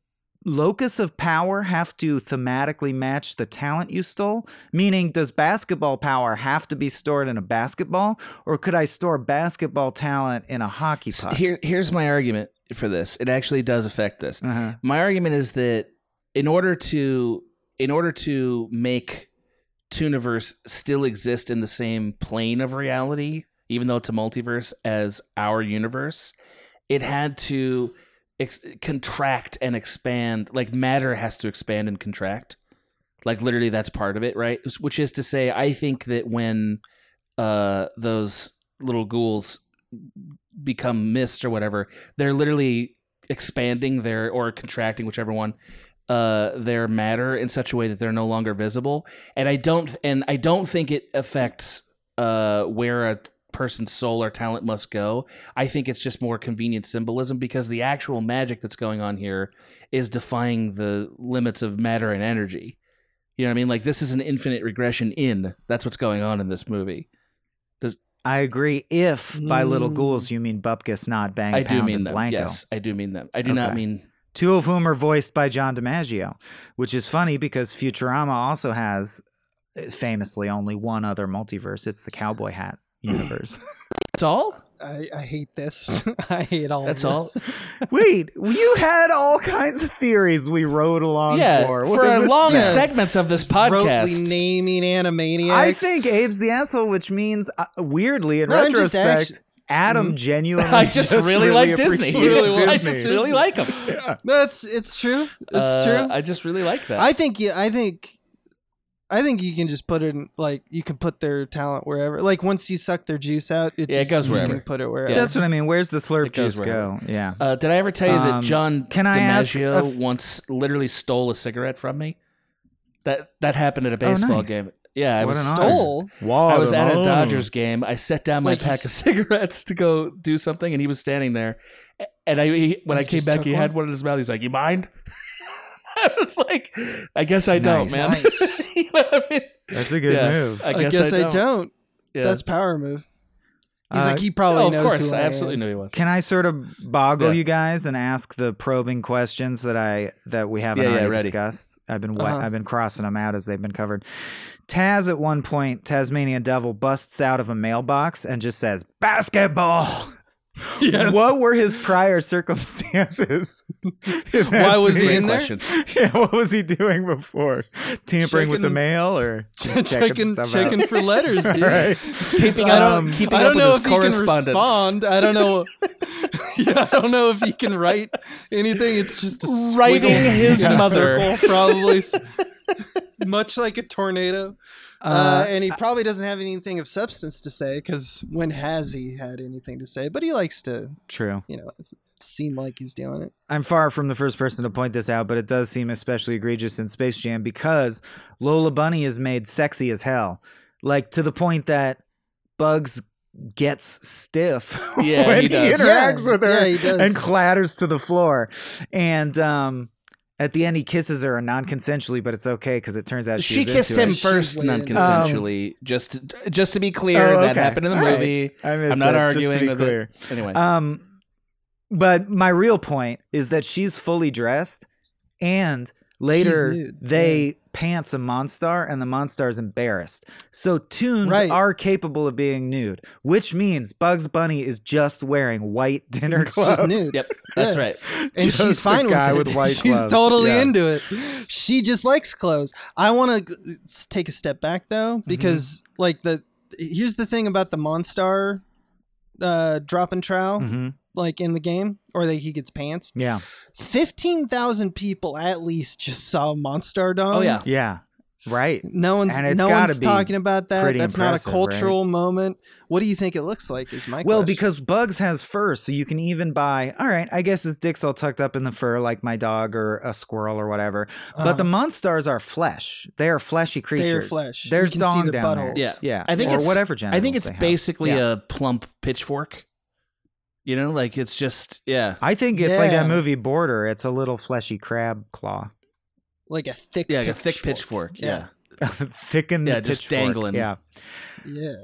Speaker 2: locus of power have to thematically match the talent you stole? Meaning, does basketball power have to be stored in a basketball, or could I store basketball talent in a hockey puck?
Speaker 3: Here, here's my argument for this. It actually does affect this.
Speaker 2: Uh-huh.
Speaker 3: My argument is that in order to in order to make Tooniverse still exist in the same plane of reality, even though it's a multiverse as our universe, it had to ex- contract and expand. Like matter has to expand and contract. Like literally, that's part of it, right? Which is to say, I think that when uh, those little ghouls become mist or whatever, they're literally expanding their or contracting, whichever one, uh, their matter in such a way that they're no longer visible. And I don't and I don't think it affects uh, where a person's soul or talent must go. I think it's just more convenient symbolism because the actual magic that's going on here is defying the limits of matter and energy. You know what I mean? Like this is an infinite regression in. That's what's going on in this movie.
Speaker 2: I agree. If by little
Speaker 4: Mm.
Speaker 2: ghouls you mean Bupkus, not Bang
Speaker 3: I
Speaker 2: Pound
Speaker 3: do mean
Speaker 2: and
Speaker 3: them.
Speaker 2: Blanko.
Speaker 3: Yes, I do mean them. I do not
Speaker 2: Okay.
Speaker 3: mean
Speaker 2: Two of whom are voiced by John DiMaggio, which is funny because Futurama also has uh, famously only one other multiverse. It's the cowboy hat universe.
Speaker 3: that's all.
Speaker 4: I, I hate this. I hate all.
Speaker 3: That's
Speaker 4: of
Speaker 3: all?
Speaker 2: Wait, you had all kinds of theories we rode along
Speaker 3: yeah,
Speaker 2: for.
Speaker 3: for
Speaker 2: What is it?
Speaker 3: long
Speaker 4: Yeah.
Speaker 3: segments of this
Speaker 4: Rotely
Speaker 3: podcast.
Speaker 4: naming Animaniacs.
Speaker 2: I think Abe's the asshole, which means uh, weirdly in
Speaker 4: No, I'm just
Speaker 2: retrospect,
Speaker 4: actu-
Speaker 2: Adam genuinely
Speaker 3: I just, really, like Disney.
Speaker 2: appreciates
Speaker 4: Really
Speaker 3: I
Speaker 2: Disney.
Speaker 3: just really like them.
Speaker 2: Yeah.
Speaker 4: that's it's true. It's
Speaker 3: Uh,
Speaker 4: true.
Speaker 3: I just really like that.
Speaker 4: I think you. I think. I think you can just put it in, like you can put their talent wherever. Like once you suck their juice out, it
Speaker 3: Yeah, it
Speaker 4: just,
Speaker 3: goes
Speaker 4: you
Speaker 3: wherever.
Speaker 4: can put it wherever.
Speaker 3: Yeah.
Speaker 2: That's what I mean. Where's the slurp
Speaker 3: It
Speaker 2: juice
Speaker 3: wherever.
Speaker 2: go? Yeah.
Speaker 3: uh, did I ever tell you that
Speaker 2: Um,
Speaker 3: John
Speaker 2: can I ask
Speaker 3: DiMaggio
Speaker 2: a f-
Speaker 3: once literally stole a cigarette from me? That that happened at a baseball
Speaker 2: Oh, nice.
Speaker 3: game. Yeah, I
Speaker 2: What
Speaker 3: was
Speaker 2: an honor.
Speaker 4: Stole.
Speaker 3: I was at a Dodgers game. I set down my
Speaker 4: Like
Speaker 3: pack
Speaker 4: he's-
Speaker 3: of cigarettes to go do something, and he was standing there. And I, he, when
Speaker 4: And
Speaker 3: I came back, he
Speaker 4: one?
Speaker 3: had one in his mouth. He's like, "You mind?" I was like, "I guess I don't,
Speaker 2: Nice.
Speaker 3: man."
Speaker 4: Nice.
Speaker 3: you know what I mean?
Speaker 2: That's a good
Speaker 3: Yeah.
Speaker 2: move.
Speaker 3: I
Speaker 4: I
Speaker 3: guess,
Speaker 4: guess,
Speaker 3: I don't.
Speaker 4: I don't.
Speaker 3: Yeah.
Speaker 4: That's power move. He's
Speaker 2: Uh,
Speaker 4: like he probably
Speaker 3: oh, of
Speaker 4: knows
Speaker 3: course,
Speaker 4: who
Speaker 3: I
Speaker 4: I
Speaker 3: absolutely
Speaker 4: am.
Speaker 3: knew he was.
Speaker 2: Can I sort of boggle
Speaker 3: Yeah.
Speaker 2: you guys and ask the probing questions that I that we haven't
Speaker 3: Yeah, yeah,
Speaker 2: already
Speaker 3: ready.
Speaker 2: discussed? I've been wa-
Speaker 4: Uh-huh.
Speaker 2: I've been crossing them out as they've been covered. Taz at one point, Tasmanian Devil busts out of a mailbox and just says basketball.
Speaker 4: Yes.
Speaker 2: What were his prior circumstances? in that
Speaker 4: Why was he
Speaker 2: scene?
Speaker 3: Great
Speaker 4: in there?
Speaker 3: question.
Speaker 2: Yeah, what was he doing before? Tampering with the mail or just
Speaker 4: checking
Speaker 2: stuff
Speaker 4: checking
Speaker 2: out?
Speaker 4: for letters, dude.
Speaker 2: All right.
Speaker 3: Keeping
Speaker 4: I
Speaker 3: up,
Speaker 4: don't,
Speaker 3: keeping
Speaker 4: I
Speaker 3: up
Speaker 4: don't know
Speaker 3: with
Speaker 4: if
Speaker 3: his
Speaker 4: he can
Speaker 3: correspondence.
Speaker 4: respond. I don't know. yeah, I don't know if he can write anything. It's just a
Speaker 3: Writing his mother.
Speaker 4: circle, probably. Much like a tornado. Uh,
Speaker 2: Uh,
Speaker 4: and he probably doesn't have anything of substance to say because when has he had anything to say? But he likes to,
Speaker 2: true.
Speaker 4: you know, seem like he's doing it.
Speaker 2: I'm far from the first person to point this out, but it does seem especially egregious in Space Jam because Lola Bunny is made sexy as hell. Like to the point that Bugs gets stiff
Speaker 3: Yeah,
Speaker 2: when
Speaker 3: he
Speaker 2: he,
Speaker 3: does.
Speaker 2: interacts
Speaker 4: Yeah,
Speaker 2: with her
Speaker 4: yeah, he does.
Speaker 2: and clatters to the floor. And um, at the end, he kisses her non-consensually, but it's okay because it turns out
Speaker 3: She
Speaker 2: she's
Speaker 3: kissed
Speaker 2: into
Speaker 3: him
Speaker 2: it.
Speaker 3: First,
Speaker 4: way
Speaker 3: non-consensually. just, just to be clear,
Speaker 2: Oh,
Speaker 3: that happened in the
Speaker 2: All right.
Speaker 3: movie.
Speaker 2: I missed
Speaker 3: I'm not
Speaker 2: it, just to
Speaker 3: arguing
Speaker 2: be
Speaker 3: with
Speaker 2: clear.
Speaker 3: it. Anyway,
Speaker 2: Um, but my real point is that she's fully dressed, and later
Speaker 4: She's nude,
Speaker 2: they pants a Monstar, and the Monstar is embarrassed. So tunes
Speaker 4: Right.
Speaker 2: are capable of being nude, which means Bugs Bunny is just wearing white dinner
Speaker 4: It's
Speaker 2: gloves.
Speaker 4: just nude.
Speaker 3: yep, that's
Speaker 4: Yeah.
Speaker 3: right.
Speaker 4: and
Speaker 2: Just
Speaker 4: she's
Speaker 2: a
Speaker 4: fine
Speaker 2: guy
Speaker 4: with it.
Speaker 2: with white
Speaker 4: she's
Speaker 2: gloves.
Speaker 4: totally
Speaker 2: Yeah.
Speaker 4: into it. She just likes clothes. I want to take a step back though
Speaker 2: Mm-hmm.
Speaker 4: because like the here's the thing about the Monstar uh drop and trowel
Speaker 2: Mhm.
Speaker 4: Like in the game or that he gets pants.
Speaker 2: Yeah,
Speaker 4: 15,000 people at least just saw Monstar Dome.
Speaker 3: Oh yeah,
Speaker 2: yeah, right.
Speaker 4: No one's
Speaker 2: And it's
Speaker 4: no one's
Speaker 2: be
Speaker 4: talking about that. That's not a
Speaker 2: impressive,
Speaker 4: cultural moment. What do you think it looks like is my
Speaker 2: Well,
Speaker 4: question.
Speaker 2: because Bugs has fur, so you can even buy. All right, I guess his dick's all tucked up in the fur, like my dog or a squirrel or whatever. But the
Speaker 4: Uh-huh.
Speaker 2: Monstars are flesh. They are fleshy creatures.
Speaker 4: They are flesh.
Speaker 2: There's
Speaker 4: You can see
Speaker 2: dong
Speaker 4: their
Speaker 2: down there.
Speaker 4: buttholes.
Speaker 3: Yeah.
Speaker 2: yeah.
Speaker 3: I think
Speaker 2: or
Speaker 3: it's-
Speaker 2: whatever
Speaker 3: I think it's
Speaker 2: they have.
Speaker 3: basically
Speaker 2: Yeah.
Speaker 3: a plump pitchfork. You know, like it's just yeah.
Speaker 2: I think it's like that movie Border. It's a little fleshy crab claw,
Speaker 4: like a thick
Speaker 3: Yeah, like a thick
Speaker 4: pitchfork.
Speaker 3: pitchfork. Yeah.
Speaker 2: thicken the
Speaker 3: Yeah, just
Speaker 2: pitchfork.
Speaker 3: dangling.
Speaker 2: Yeah.
Speaker 4: Yeah.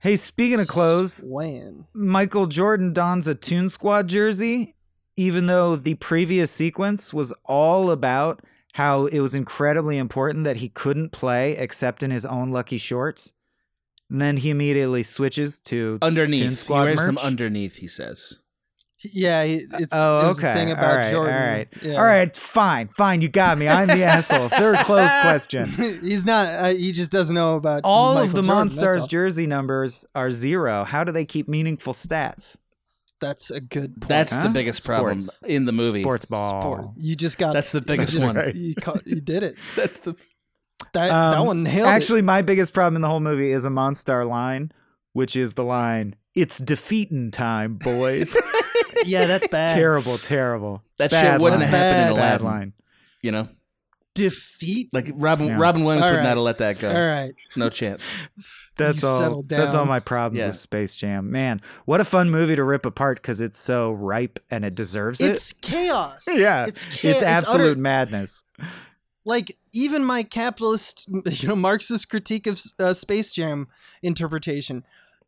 Speaker 2: Hey, speaking of clothes,
Speaker 4: Swan.
Speaker 2: Michael Jordan dons a Toon Squad jersey, even though the previous sequence was all about how it was incredibly important that he couldn't play except in his own lucky shorts. And then he immediately switches to. Toon
Speaker 3: Underneath, he
Speaker 2: Squad
Speaker 3: wears them underneath. He says.
Speaker 4: Yeah, it's
Speaker 2: Oh,
Speaker 4: it was the
Speaker 2: okay.
Speaker 4: thing
Speaker 2: All
Speaker 4: about
Speaker 2: right,
Speaker 4: Jordan.
Speaker 2: all right.
Speaker 4: Yeah.
Speaker 2: All right, fine, fine. You got me. I'm the asshole. Third close question.
Speaker 4: He's not. Uh, he just doesn't know about
Speaker 2: All
Speaker 4: Michael
Speaker 2: of the
Speaker 4: Jordan,
Speaker 2: Monstars jersey numbers are zero. How do they keep meaningful stats?
Speaker 4: That's a good point.
Speaker 3: That's
Speaker 2: Huh?
Speaker 3: the biggest problem
Speaker 2: Sports.
Speaker 3: in the movie.
Speaker 2: Sports ball.
Speaker 4: Sport. You just got.
Speaker 3: That's the
Speaker 4: you
Speaker 3: biggest
Speaker 4: just-
Speaker 2: one.
Speaker 4: You, ca- you did it.
Speaker 3: That's the
Speaker 4: That that
Speaker 2: Um,
Speaker 4: one nailed
Speaker 2: Actually, my biggest problem in the whole movie is a Monstar line, which is the line, it's defeating time, boys.
Speaker 4: yeah, that's bad.
Speaker 2: terrible, terrible.
Speaker 3: That
Speaker 2: Bad
Speaker 3: shit wouldn't
Speaker 2: line.
Speaker 3: have happened in
Speaker 4: Bad
Speaker 2: Bad line.
Speaker 3: You know,
Speaker 4: Defeat.
Speaker 3: like Robin
Speaker 2: Yeah.
Speaker 3: Robin Williams
Speaker 4: All
Speaker 3: would
Speaker 4: right.
Speaker 3: not have let that go.
Speaker 4: All right.
Speaker 3: No chance.
Speaker 2: That's
Speaker 4: You
Speaker 2: all. That's all my problems
Speaker 3: Yeah.
Speaker 2: with Space Jam. Man, what a fun movie to rip apart because it's so ripe and it deserves it.
Speaker 4: It's chaos.
Speaker 2: yeah,
Speaker 4: It's cha-
Speaker 2: it's absolute
Speaker 4: utter-
Speaker 2: madness.
Speaker 4: like even my capitalist, you know, Marxist critique of uh, Space Jam interpretation.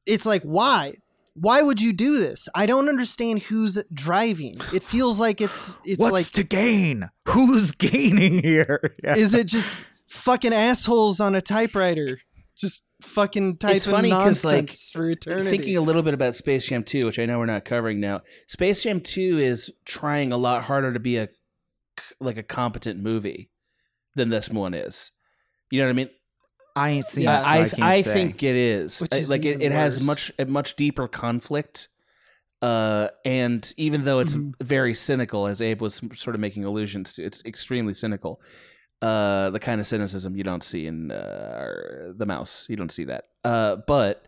Speaker 4: It's like why? Why would you do this? I don't understand who's driving. It feels like it's it's
Speaker 2: What's
Speaker 4: like
Speaker 2: to gain? Who's gaining here? Yeah.
Speaker 4: is it just fucking assholes on a typewriter just fucking typing
Speaker 3: It's funny 'cause, like,
Speaker 4: nonsense for eternity?
Speaker 3: Thinking a little bit about Space Jam 2, which I know we're not covering now. Space Jam 2 is trying a lot harder to be a like a competent movie than this one is. You know what I mean?
Speaker 2: I ain't seen
Speaker 3: Uh,
Speaker 2: it, so
Speaker 3: I
Speaker 2: I,
Speaker 3: I think it is.
Speaker 4: Which
Speaker 3: I-
Speaker 4: is
Speaker 3: like it, it has much a much deeper conflict. Uh, and even though it's
Speaker 4: Mhm.
Speaker 3: very cynical, as Abe was sort of making allusions to, it's extremely cynical. Uh, the kind of cynicism you don't see in uh, the mouse. You don't see that. Uh, but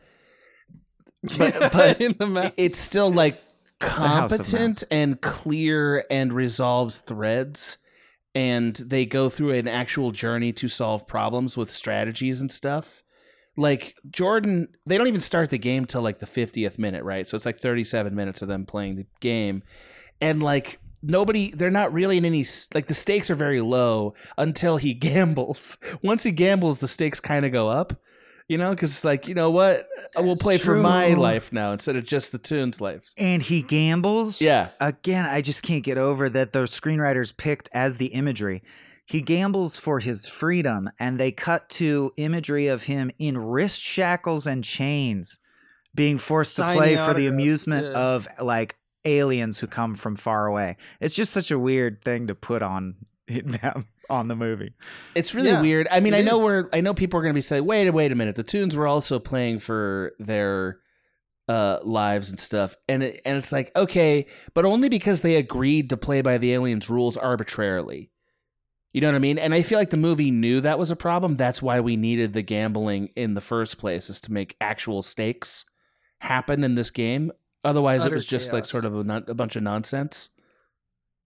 Speaker 3: but- but
Speaker 4: in the mouth.
Speaker 3: it's still like competent and clear and resolves threads and they go through an actual journey to solve problems with strategies and stuff. Like jordan they don't even start the game till like the 50th minute right? So it's like 37 minutes of them playing the game. And like nobody they're not really in any like the stakes are very low until he gambles. Once he gambles the stakes kind of go up you know because it's like you know what we'll play for my life now instead of just the tunes lives
Speaker 2: and he gambles.
Speaker 3: yeah
Speaker 2: Again, I just can't get over that the screenwriters picked as the imagery. He gambles for his freedom, and they cut to imagery of him in wrist shackles and chains, being forced to play for the amusement
Speaker 4: yeah.
Speaker 2: of like aliens who come from far away. It's just such a weird thing to put on them on the movie.
Speaker 3: It's really
Speaker 4: Yeah,
Speaker 3: weird. I mean, I know
Speaker 4: is.
Speaker 3: we're I know people are going to be saying, "Wait, wait a minute. The tunes were also playing for their uh lives and stuff." And it, and it's like, "Okay, but only because they agreed to play by the aliens rules arbitrarily." You know what I mean? And I feel like the movie knew that was a problem. That's why we needed the gambling in the first place is to make actual stakes happen in this game. Otherwise, it
Speaker 4: Utter
Speaker 3: was just like sort of a, non- a bunch of nonsense.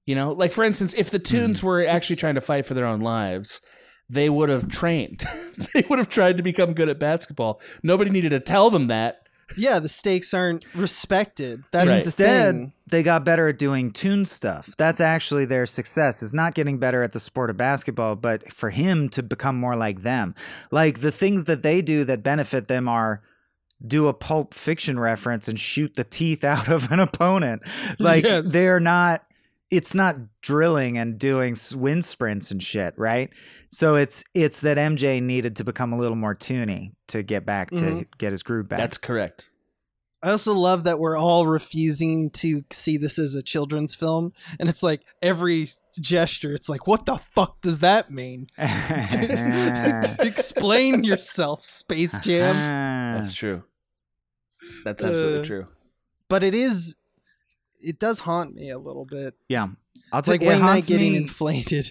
Speaker 3: You know, like for instance, if the hmm. Toons were actually trying to fight for their own lives, they would have trained. they would have tried to become good at basketball. Nobody needed to tell them that.
Speaker 4: yeah, the stakes aren't respected. That's
Speaker 3: Right.
Speaker 2: Instead,
Speaker 4: thing.
Speaker 2: they got better at doing tune stuff. That's actually their success. Is not getting better at the sport of basketball, but for him to become more like them. Like the things that they do that benefit them are do a pulp fiction reference and shoot the teeth out of an opponent. Like
Speaker 4: Yes.
Speaker 2: they're not it's not drilling and doing wind sprints and shit, right? So it's it's that MJ needed to become a little more toony to get back to
Speaker 4: Mhm.
Speaker 2: get his groove back.
Speaker 3: That's correct.
Speaker 4: I also love that we're all refusing to see this as a children's film, and it's like every gesture, it's like, what the fuck does that mean? Explain yourself, Space Jam.
Speaker 3: That's true. That's absolutely
Speaker 4: Uh,
Speaker 3: true.
Speaker 4: But it is, it does haunt me a little bit.
Speaker 2: yeah. I'll
Speaker 4: It's like
Speaker 2: take it
Speaker 4: Wayne Knight getting
Speaker 2: me.
Speaker 4: inflated.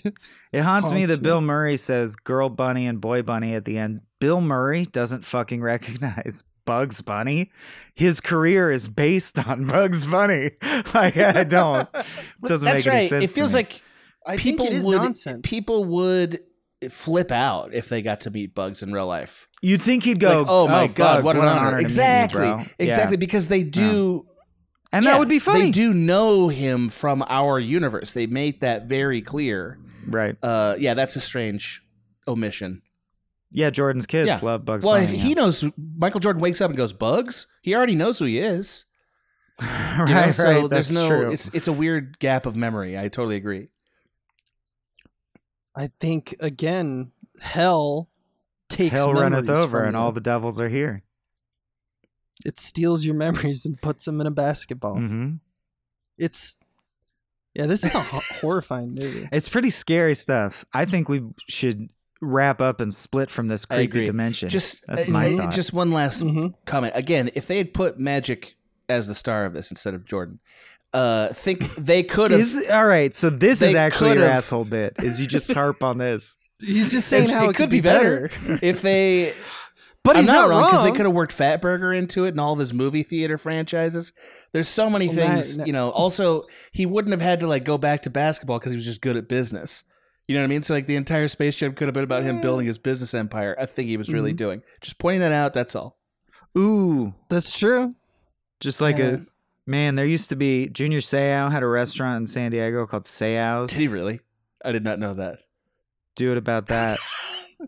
Speaker 2: It haunts me that
Speaker 4: me.
Speaker 2: Bill Murray says girl bunny and boy bunny at the end. Bill Murray doesn't fucking recognize Bugs Bunny. His career is based on Bugs Bunny. Like I don't. Doesn't
Speaker 3: That's
Speaker 2: make any
Speaker 3: right.
Speaker 2: sense.
Speaker 3: It feels
Speaker 2: to me.
Speaker 3: like
Speaker 4: I
Speaker 3: people
Speaker 4: think it is
Speaker 3: would
Speaker 4: nonsense.
Speaker 3: people would flip out if they got to meet bugs in real life.
Speaker 2: you'd think he'd go.
Speaker 3: like, oh my oh, god,
Speaker 2: Bugs,
Speaker 3: what an honor!
Speaker 2: to meet you,
Speaker 3: exactly.
Speaker 2: Yeah.
Speaker 3: exactly, because they do.
Speaker 2: And
Speaker 3: yeah,
Speaker 2: that would be funny,
Speaker 3: They do know him from our universe. They made that very clear.
Speaker 2: right?
Speaker 3: Uh, yeah, that's a strange omission.
Speaker 2: Yeah, Jordan's kids
Speaker 3: Yeah.
Speaker 2: love Bugs
Speaker 3: well, if he knows Michael Jordan wakes up and goes bugs, he already knows who he is.
Speaker 2: yeah.
Speaker 3: You know?
Speaker 2: right,
Speaker 3: so
Speaker 2: right.
Speaker 3: there's
Speaker 2: That's
Speaker 3: no.
Speaker 2: true.
Speaker 3: It's it's a weird gap of memory. I totally agree.
Speaker 4: I think again, hell takes
Speaker 2: Hell runneth over,
Speaker 4: from
Speaker 2: and all the devils are here.
Speaker 4: It steals your memories and puts them in a basketball.
Speaker 2: hmm
Speaker 4: It's yeah, this is a horrifying movie.
Speaker 2: It's pretty scary stuff. I think we should wrap up and split from this
Speaker 3: I
Speaker 2: creepy
Speaker 3: agree.
Speaker 2: dimension.
Speaker 3: Just
Speaker 2: That's
Speaker 3: uh,
Speaker 2: my
Speaker 3: uh,
Speaker 2: thought.
Speaker 3: just one last
Speaker 4: Mhm.
Speaker 3: comment. Again, if they had put Magic as the star of this instead of Jordan, uh, think they could have.
Speaker 2: All right. So this is actually your
Speaker 3: could've-
Speaker 2: asshole bit. Is you just harp on this?
Speaker 4: He's just saying
Speaker 3: It-
Speaker 4: how
Speaker 3: it
Speaker 4: it,
Speaker 3: could be better. if they
Speaker 4: But
Speaker 3: I'm
Speaker 4: he's
Speaker 3: not
Speaker 4: not
Speaker 3: wrong because they could have worked Fatburger into it and all of his movie theater franchises. There's so many
Speaker 4: Well, that-
Speaker 3: things,
Speaker 4: that-
Speaker 3: you know. Also, he wouldn't have had to like go back to basketball because he was just good at business. You know what I mean? So like the entire Space Jam could have been about him building his business empire. a thing he was really
Speaker 4: Mhm.
Speaker 3: doing. Just pointing that out. That's all.
Speaker 2: Ooh,
Speaker 4: That's true.
Speaker 2: just like
Speaker 4: Yeah.
Speaker 2: a man. There used to be Junior Seau had a restaurant in San Diego called Seau's.
Speaker 3: Did he really? I did not know that.
Speaker 2: Do it about that.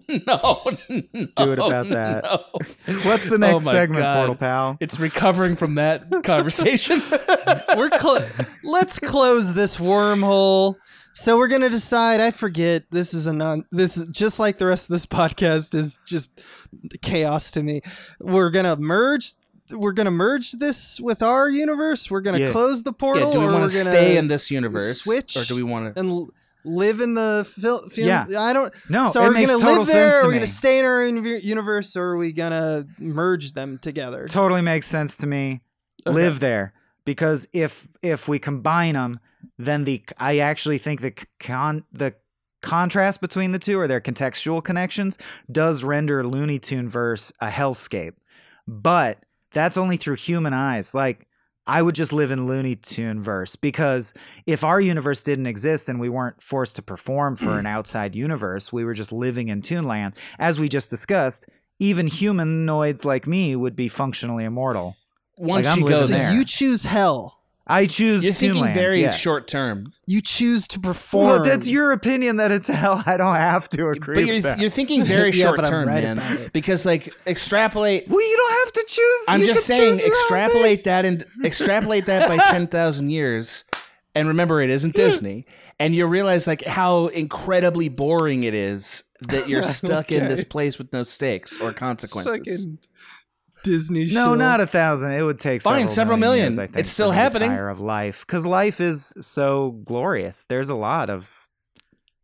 Speaker 3: no,
Speaker 2: Do it about that.
Speaker 3: no.
Speaker 2: What's the oh next
Speaker 3: Oh
Speaker 2: segment,
Speaker 3: God.
Speaker 2: Portal Pal?
Speaker 3: It's recovering from that conversation.
Speaker 4: We're clo- let's close this wormhole. So we're gonna decide. I forget. This is a non. This is just like the rest of this podcast is just chaos to me. We're gonna merge. We're gonna merge this with our universe. We're gonna
Speaker 2: Yeah.
Speaker 4: close the portal.
Speaker 3: yeah, do we
Speaker 4: or
Speaker 3: want
Speaker 4: we're
Speaker 3: to
Speaker 4: gonna
Speaker 3: stay in this universe,
Speaker 4: switch
Speaker 3: or do we want to?
Speaker 4: and l- live in the film?
Speaker 2: Yeah.
Speaker 4: I don't.
Speaker 2: No,
Speaker 4: so
Speaker 2: it
Speaker 4: are we gonna live there? Are we
Speaker 2: me.
Speaker 4: gonna stay in our uni- universe, or are we gonna merge them together?
Speaker 2: Totally makes sense to me.
Speaker 4: Okay.
Speaker 2: Live there because if if we combine them, then the I actually think the con the contrast between the two or their contextual connections does render Looney Tune verse a hellscape. But that's only through human eyes. Like I would just live in Looney Tune verse because if our universe didn't exist and we weren't forced to perform for an outside universe, we were just living in Toonland, as we just discussed, even humanoids like me would be functionally immortal.
Speaker 3: Once
Speaker 2: I'm
Speaker 3: you go
Speaker 2: living
Speaker 4: so
Speaker 3: there,
Speaker 4: you choose hell.
Speaker 2: I choose
Speaker 3: you're thinking
Speaker 2: Toonland,
Speaker 3: very
Speaker 2: yes.
Speaker 3: short term.
Speaker 4: You choose to perform.
Speaker 2: Well, that's your opinion that it's hell. I don't have to agree
Speaker 3: But
Speaker 2: with
Speaker 3: you're,
Speaker 2: that.
Speaker 3: you're thinking very
Speaker 4: Yeah,
Speaker 3: short term,
Speaker 4: right
Speaker 3: man. Because like extrapolate.
Speaker 2: well, you don't have to choose.
Speaker 3: I'm
Speaker 2: You
Speaker 3: just saying,
Speaker 2: choose your own
Speaker 3: extrapolate that and extrapolate that by ten thousand years, and remember it isn't Disney, and you realize like how incredibly boring it is that you're stuck in this place with no stakes or consequences.
Speaker 4: fucking Disney.
Speaker 2: thing. No, not a thousand. It would take
Speaker 3: Fine,
Speaker 2: several,
Speaker 3: several
Speaker 2: million.
Speaker 3: million.
Speaker 2: years, I think,
Speaker 3: It's still happening.
Speaker 2: of life because life is so glorious. There's a lot of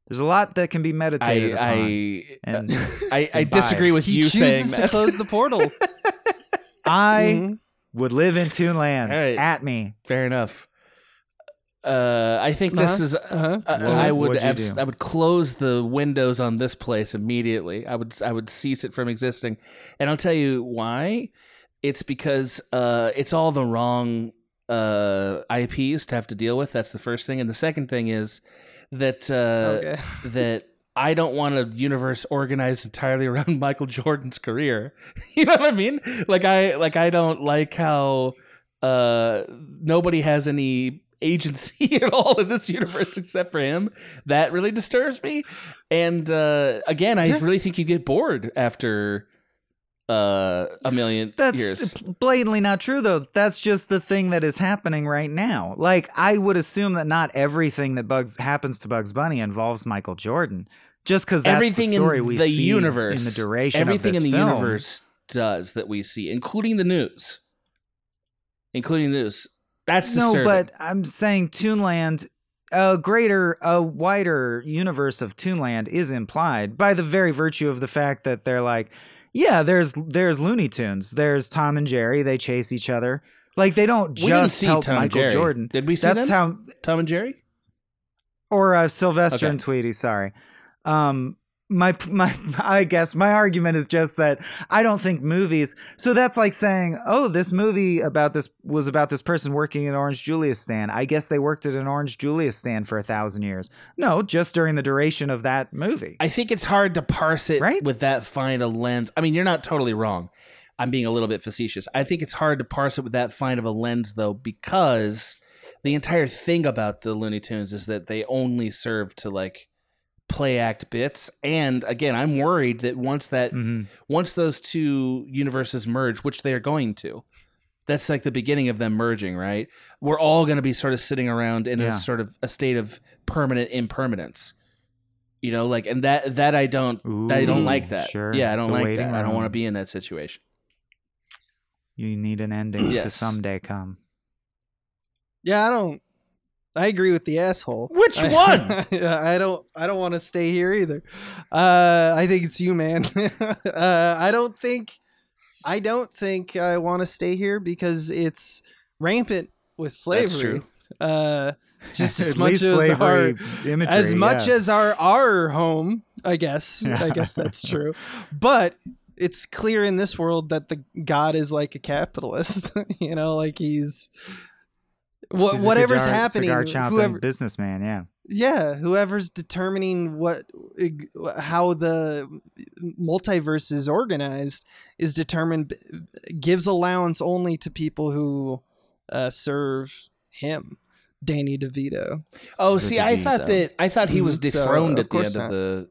Speaker 2: there's a lot that can be meditated
Speaker 3: I
Speaker 2: upon.
Speaker 3: I,
Speaker 2: and
Speaker 3: I I disagree with
Speaker 4: He
Speaker 3: you saying
Speaker 4: chooses to
Speaker 3: that.
Speaker 4: close the portal.
Speaker 2: I
Speaker 4: Mhm.
Speaker 2: would live in Toonland.
Speaker 3: Right.
Speaker 2: At me.
Speaker 3: Fair enough. Uh, I think this
Speaker 4: Uh-huh.
Speaker 3: is.
Speaker 4: Uh-huh.
Speaker 3: Uh,
Speaker 2: What
Speaker 3: I
Speaker 2: would-
Speaker 3: would
Speaker 2: what'd you
Speaker 3: abs- I would close the windows on this place immediately. I would I would cease it from existing, and I'll tell you why. It's because uh, it's all the wrong uh, IPs to have to deal with. That's the first thing, and the second thing is that uh,
Speaker 4: okay.
Speaker 3: that I don't want a universe organized entirely around Michael Jordan's career. you know what I mean? Like I like I don't like how uh nobody has any agency at all in this universe except for him. That really disturbs me. And uh again, I
Speaker 4: Yeah.
Speaker 3: really think you get bored after uh a million
Speaker 2: That's
Speaker 3: years.
Speaker 2: blatantly not true, though. That's just the thing that is happening right now. Like, I would assume that not everything that Bugs happens to Bugs Bunny involves Michael Jordan. Just because that's
Speaker 3: everything
Speaker 2: the story
Speaker 3: in
Speaker 2: we
Speaker 3: the
Speaker 2: see
Speaker 3: universe
Speaker 2: in the duration
Speaker 3: everything
Speaker 2: of
Speaker 3: in the
Speaker 2: film.
Speaker 3: universe does that we see including the news including the that's
Speaker 2: No, but I'm saying Toonland, a greater, a wider universe of Toonland is implied by the very virtue of the fact that they're like, yeah, there's there's Looney Tunes, there's Tom and Jerry, they chase each other. Like they don't just
Speaker 3: see
Speaker 2: help
Speaker 3: Tom
Speaker 2: Michael. Jordan.
Speaker 3: did we see
Speaker 2: That's
Speaker 3: them?
Speaker 2: how
Speaker 3: Tom and Jerry
Speaker 2: or uh, Sylvester
Speaker 3: Okay.
Speaker 2: and Tweety. Sorry. Um, my my I guess my argument is just that I don't think movies. So that's like saying, oh, this movie about this was about this person working at Orange Julius stand. I guess they worked at an Orange Julius stand for a thousand years. No, just during the duration of that movie.
Speaker 3: I think it's hard to parse it
Speaker 2: Right?
Speaker 3: with that fine a lens. I mean, you're not totally wrong. I'm being a little bit facetious. I think it's hard to parse it with that fine of a lens, though, because the entire thing about the Looney Tunes is that they only serve to like play act bits. And again, I'm worried that once that
Speaker 2: Mhm.
Speaker 3: once those two universes merge, which they are going to, that's like the beginning of them merging, right? We're all going to be sort of sitting around in
Speaker 2: Yeah.
Speaker 3: a sort of a state of permanent impermanence. You know, like, and that that I don't, I don't like that.
Speaker 2: Sure.
Speaker 3: Yeah, I don't
Speaker 2: The
Speaker 3: like
Speaker 2: waiting
Speaker 3: that. I don't want to be in that situation.
Speaker 2: You need an ending to someday come.
Speaker 4: Yeah, I don't. I agree with the asshole.
Speaker 3: Which
Speaker 4: I-
Speaker 3: one?
Speaker 4: I don't. I don't want to stay here either. Uh, I think it's you, man. uh, I don't think. I don't think I want to stay here because it's rampant with slavery.
Speaker 3: true.
Speaker 4: Uh, just as much
Speaker 2: least
Speaker 4: as our,
Speaker 2: slavery imagery,
Speaker 4: as much
Speaker 2: yeah.
Speaker 4: as our our home. I guess. I guess that's true. But it's clear in this world that the god is like a capitalist. you know, like he's what
Speaker 2: He's a
Speaker 4: whatever's
Speaker 2: cigar-
Speaker 4: happening.
Speaker 2: cigar
Speaker 4: Whoever,
Speaker 2: businessman. Yeah.
Speaker 4: yeah, whoever's determining what how the multiverse is organized is determined gives allowance only to people who uh, serve him. Danny DeVito.
Speaker 3: Oh, see, I thought
Speaker 2: so.
Speaker 3: that I thought he was
Speaker 4: Mhm, so,
Speaker 3: dethroned at the end
Speaker 4: not.
Speaker 3: of the.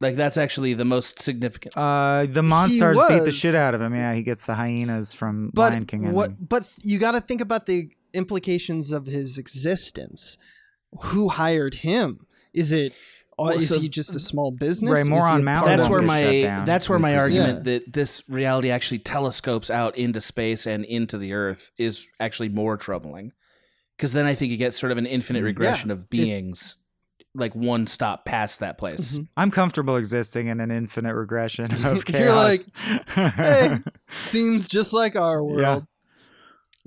Speaker 3: Like that's actually the most significant.
Speaker 2: Uh, the monsters beat the shit out of him. Yeah, he gets the hyenas from
Speaker 4: But
Speaker 2: Lion King.
Speaker 4: what? But you got to think about the implications of his existence. Who hired him? Is it?
Speaker 3: Well,
Speaker 4: is
Speaker 3: so-
Speaker 4: he just a small business?
Speaker 2: Ray
Speaker 4: Is
Speaker 2: Moore
Speaker 4: he
Speaker 2: on
Speaker 4: a
Speaker 2: Mount
Speaker 3: that's where
Speaker 4: of-
Speaker 2: get shut
Speaker 3: my that's where my
Speaker 2: presume.
Speaker 3: argument that this reality actually telescopes out into space and into the Earth is actually more troubling. Because then I think you get sort of an infinite
Speaker 2: Mm.
Speaker 3: regression of beings, like one stop past that place.
Speaker 4: Mhm.
Speaker 2: I'm comfortable existing in an infinite regression of chaos.
Speaker 4: You're like, "Hey, Seems just like our world.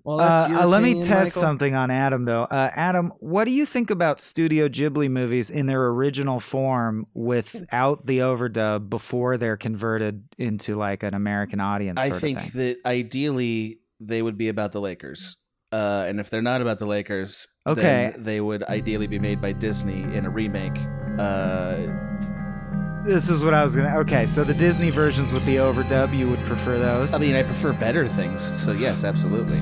Speaker 4: Well, that's
Speaker 2: Uh, uh, let me test
Speaker 4: Michael?
Speaker 2: something on Adam though. Uh, Adam, what do you think about Studio Ghibli movies in their original form without the overdub before they're converted into like an American audience?
Speaker 3: I think
Speaker 2: of thing?
Speaker 3: that ideally they would be about the Lakers. Uh, and if they're not about the Lakers,
Speaker 2: Okay.
Speaker 3: then they would ideally be made by Disney in a remake. Uh,
Speaker 2: this is what I was gonna. Okay, so the Disney versions with the overdub, you would prefer those?
Speaker 3: I mean, I prefer better things, so yes, absolutely.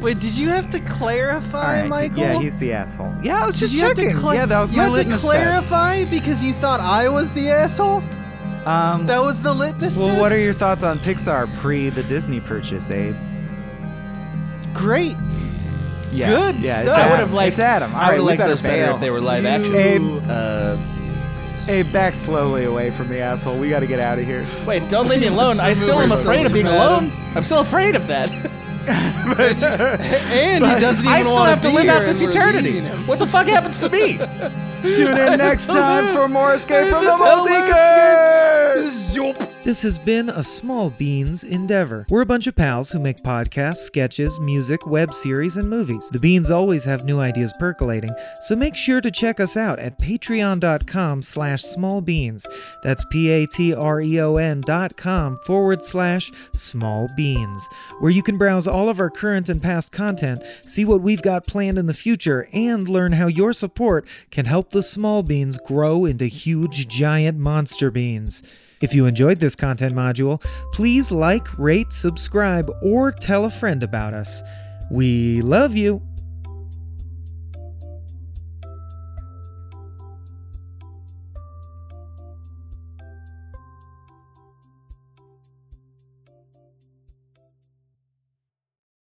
Speaker 4: Wait, did you have to clarify,
Speaker 2: All right,
Speaker 4: Michael?
Speaker 2: Yeah, he's the asshole. Yeah, I was
Speaker 4: did
Speaker 2: just
Speaker 4: you have
Speaker 2: checking.
Speaker 4: to cla-
Speaker 2: yeah, that was
Speaker 4: you
Speaker 2: my
Speaker 4: had to
Speaker 2: litmus
Speaker 4: clarify because you thought I was the asshole.
Speaker 2: Um,
Speaker 4: That was the litmus
Speaker 2: well,
Speaker 4: test.
Speaker 2: what are your thoughts on Pixar pre the Disney purchase, Abe?
Speaker 4: great?
Speaker 2: Yeah,
Speaker 4: Good
Speaker 2: yeah,
Speaker 4: stuff.
Speaker 3: I would have liked.
Speaker 2: It's Adam. All
Speaker 3: I would have
Speaker 2: we
Speaker 3: liked
Speaker 2: better
Speaker 3: those better if they were live
Speaker 4: You-
Speaker 3: action.
Speaker 2: Abe,
Speaker 3: Uh,
Speaker 2: Abe, back slowly away from the asshole. We got to get out of here.
Speaker 3: wait, don't leave me alone. I
Speaker 4: Let's
Speaker 3: still am
Speaker 4: remove
Speaker 3: afraid of being alone. I'm still afraid of that.
Speaker 4: and he doesn't even
Speaker 3: I still
Speaker 4: want
Speaker 3: have to live out this eternity. What the fuck happens to me?
Speaker 2: Tune in next time for more Escape from the Multiverse.
Speaker 5: This has been a Small Beans endeavor. We're a bunch of pals who make podcasts, sketches, music, web series, and movies. The Beans always have new ideas percolating, so make sure to check us out at patreon.com slash smallbeans. That's P-A-T-R-E-O-N dot com forward slash small beans, where you can browse all of our current and past content, see what we've got planned in the future, and learn how your support can help the small beans grow into huge, giant monster beans. If you enjoyed this content module, please like, rate, subscribe, or tell a friend about us. We love you.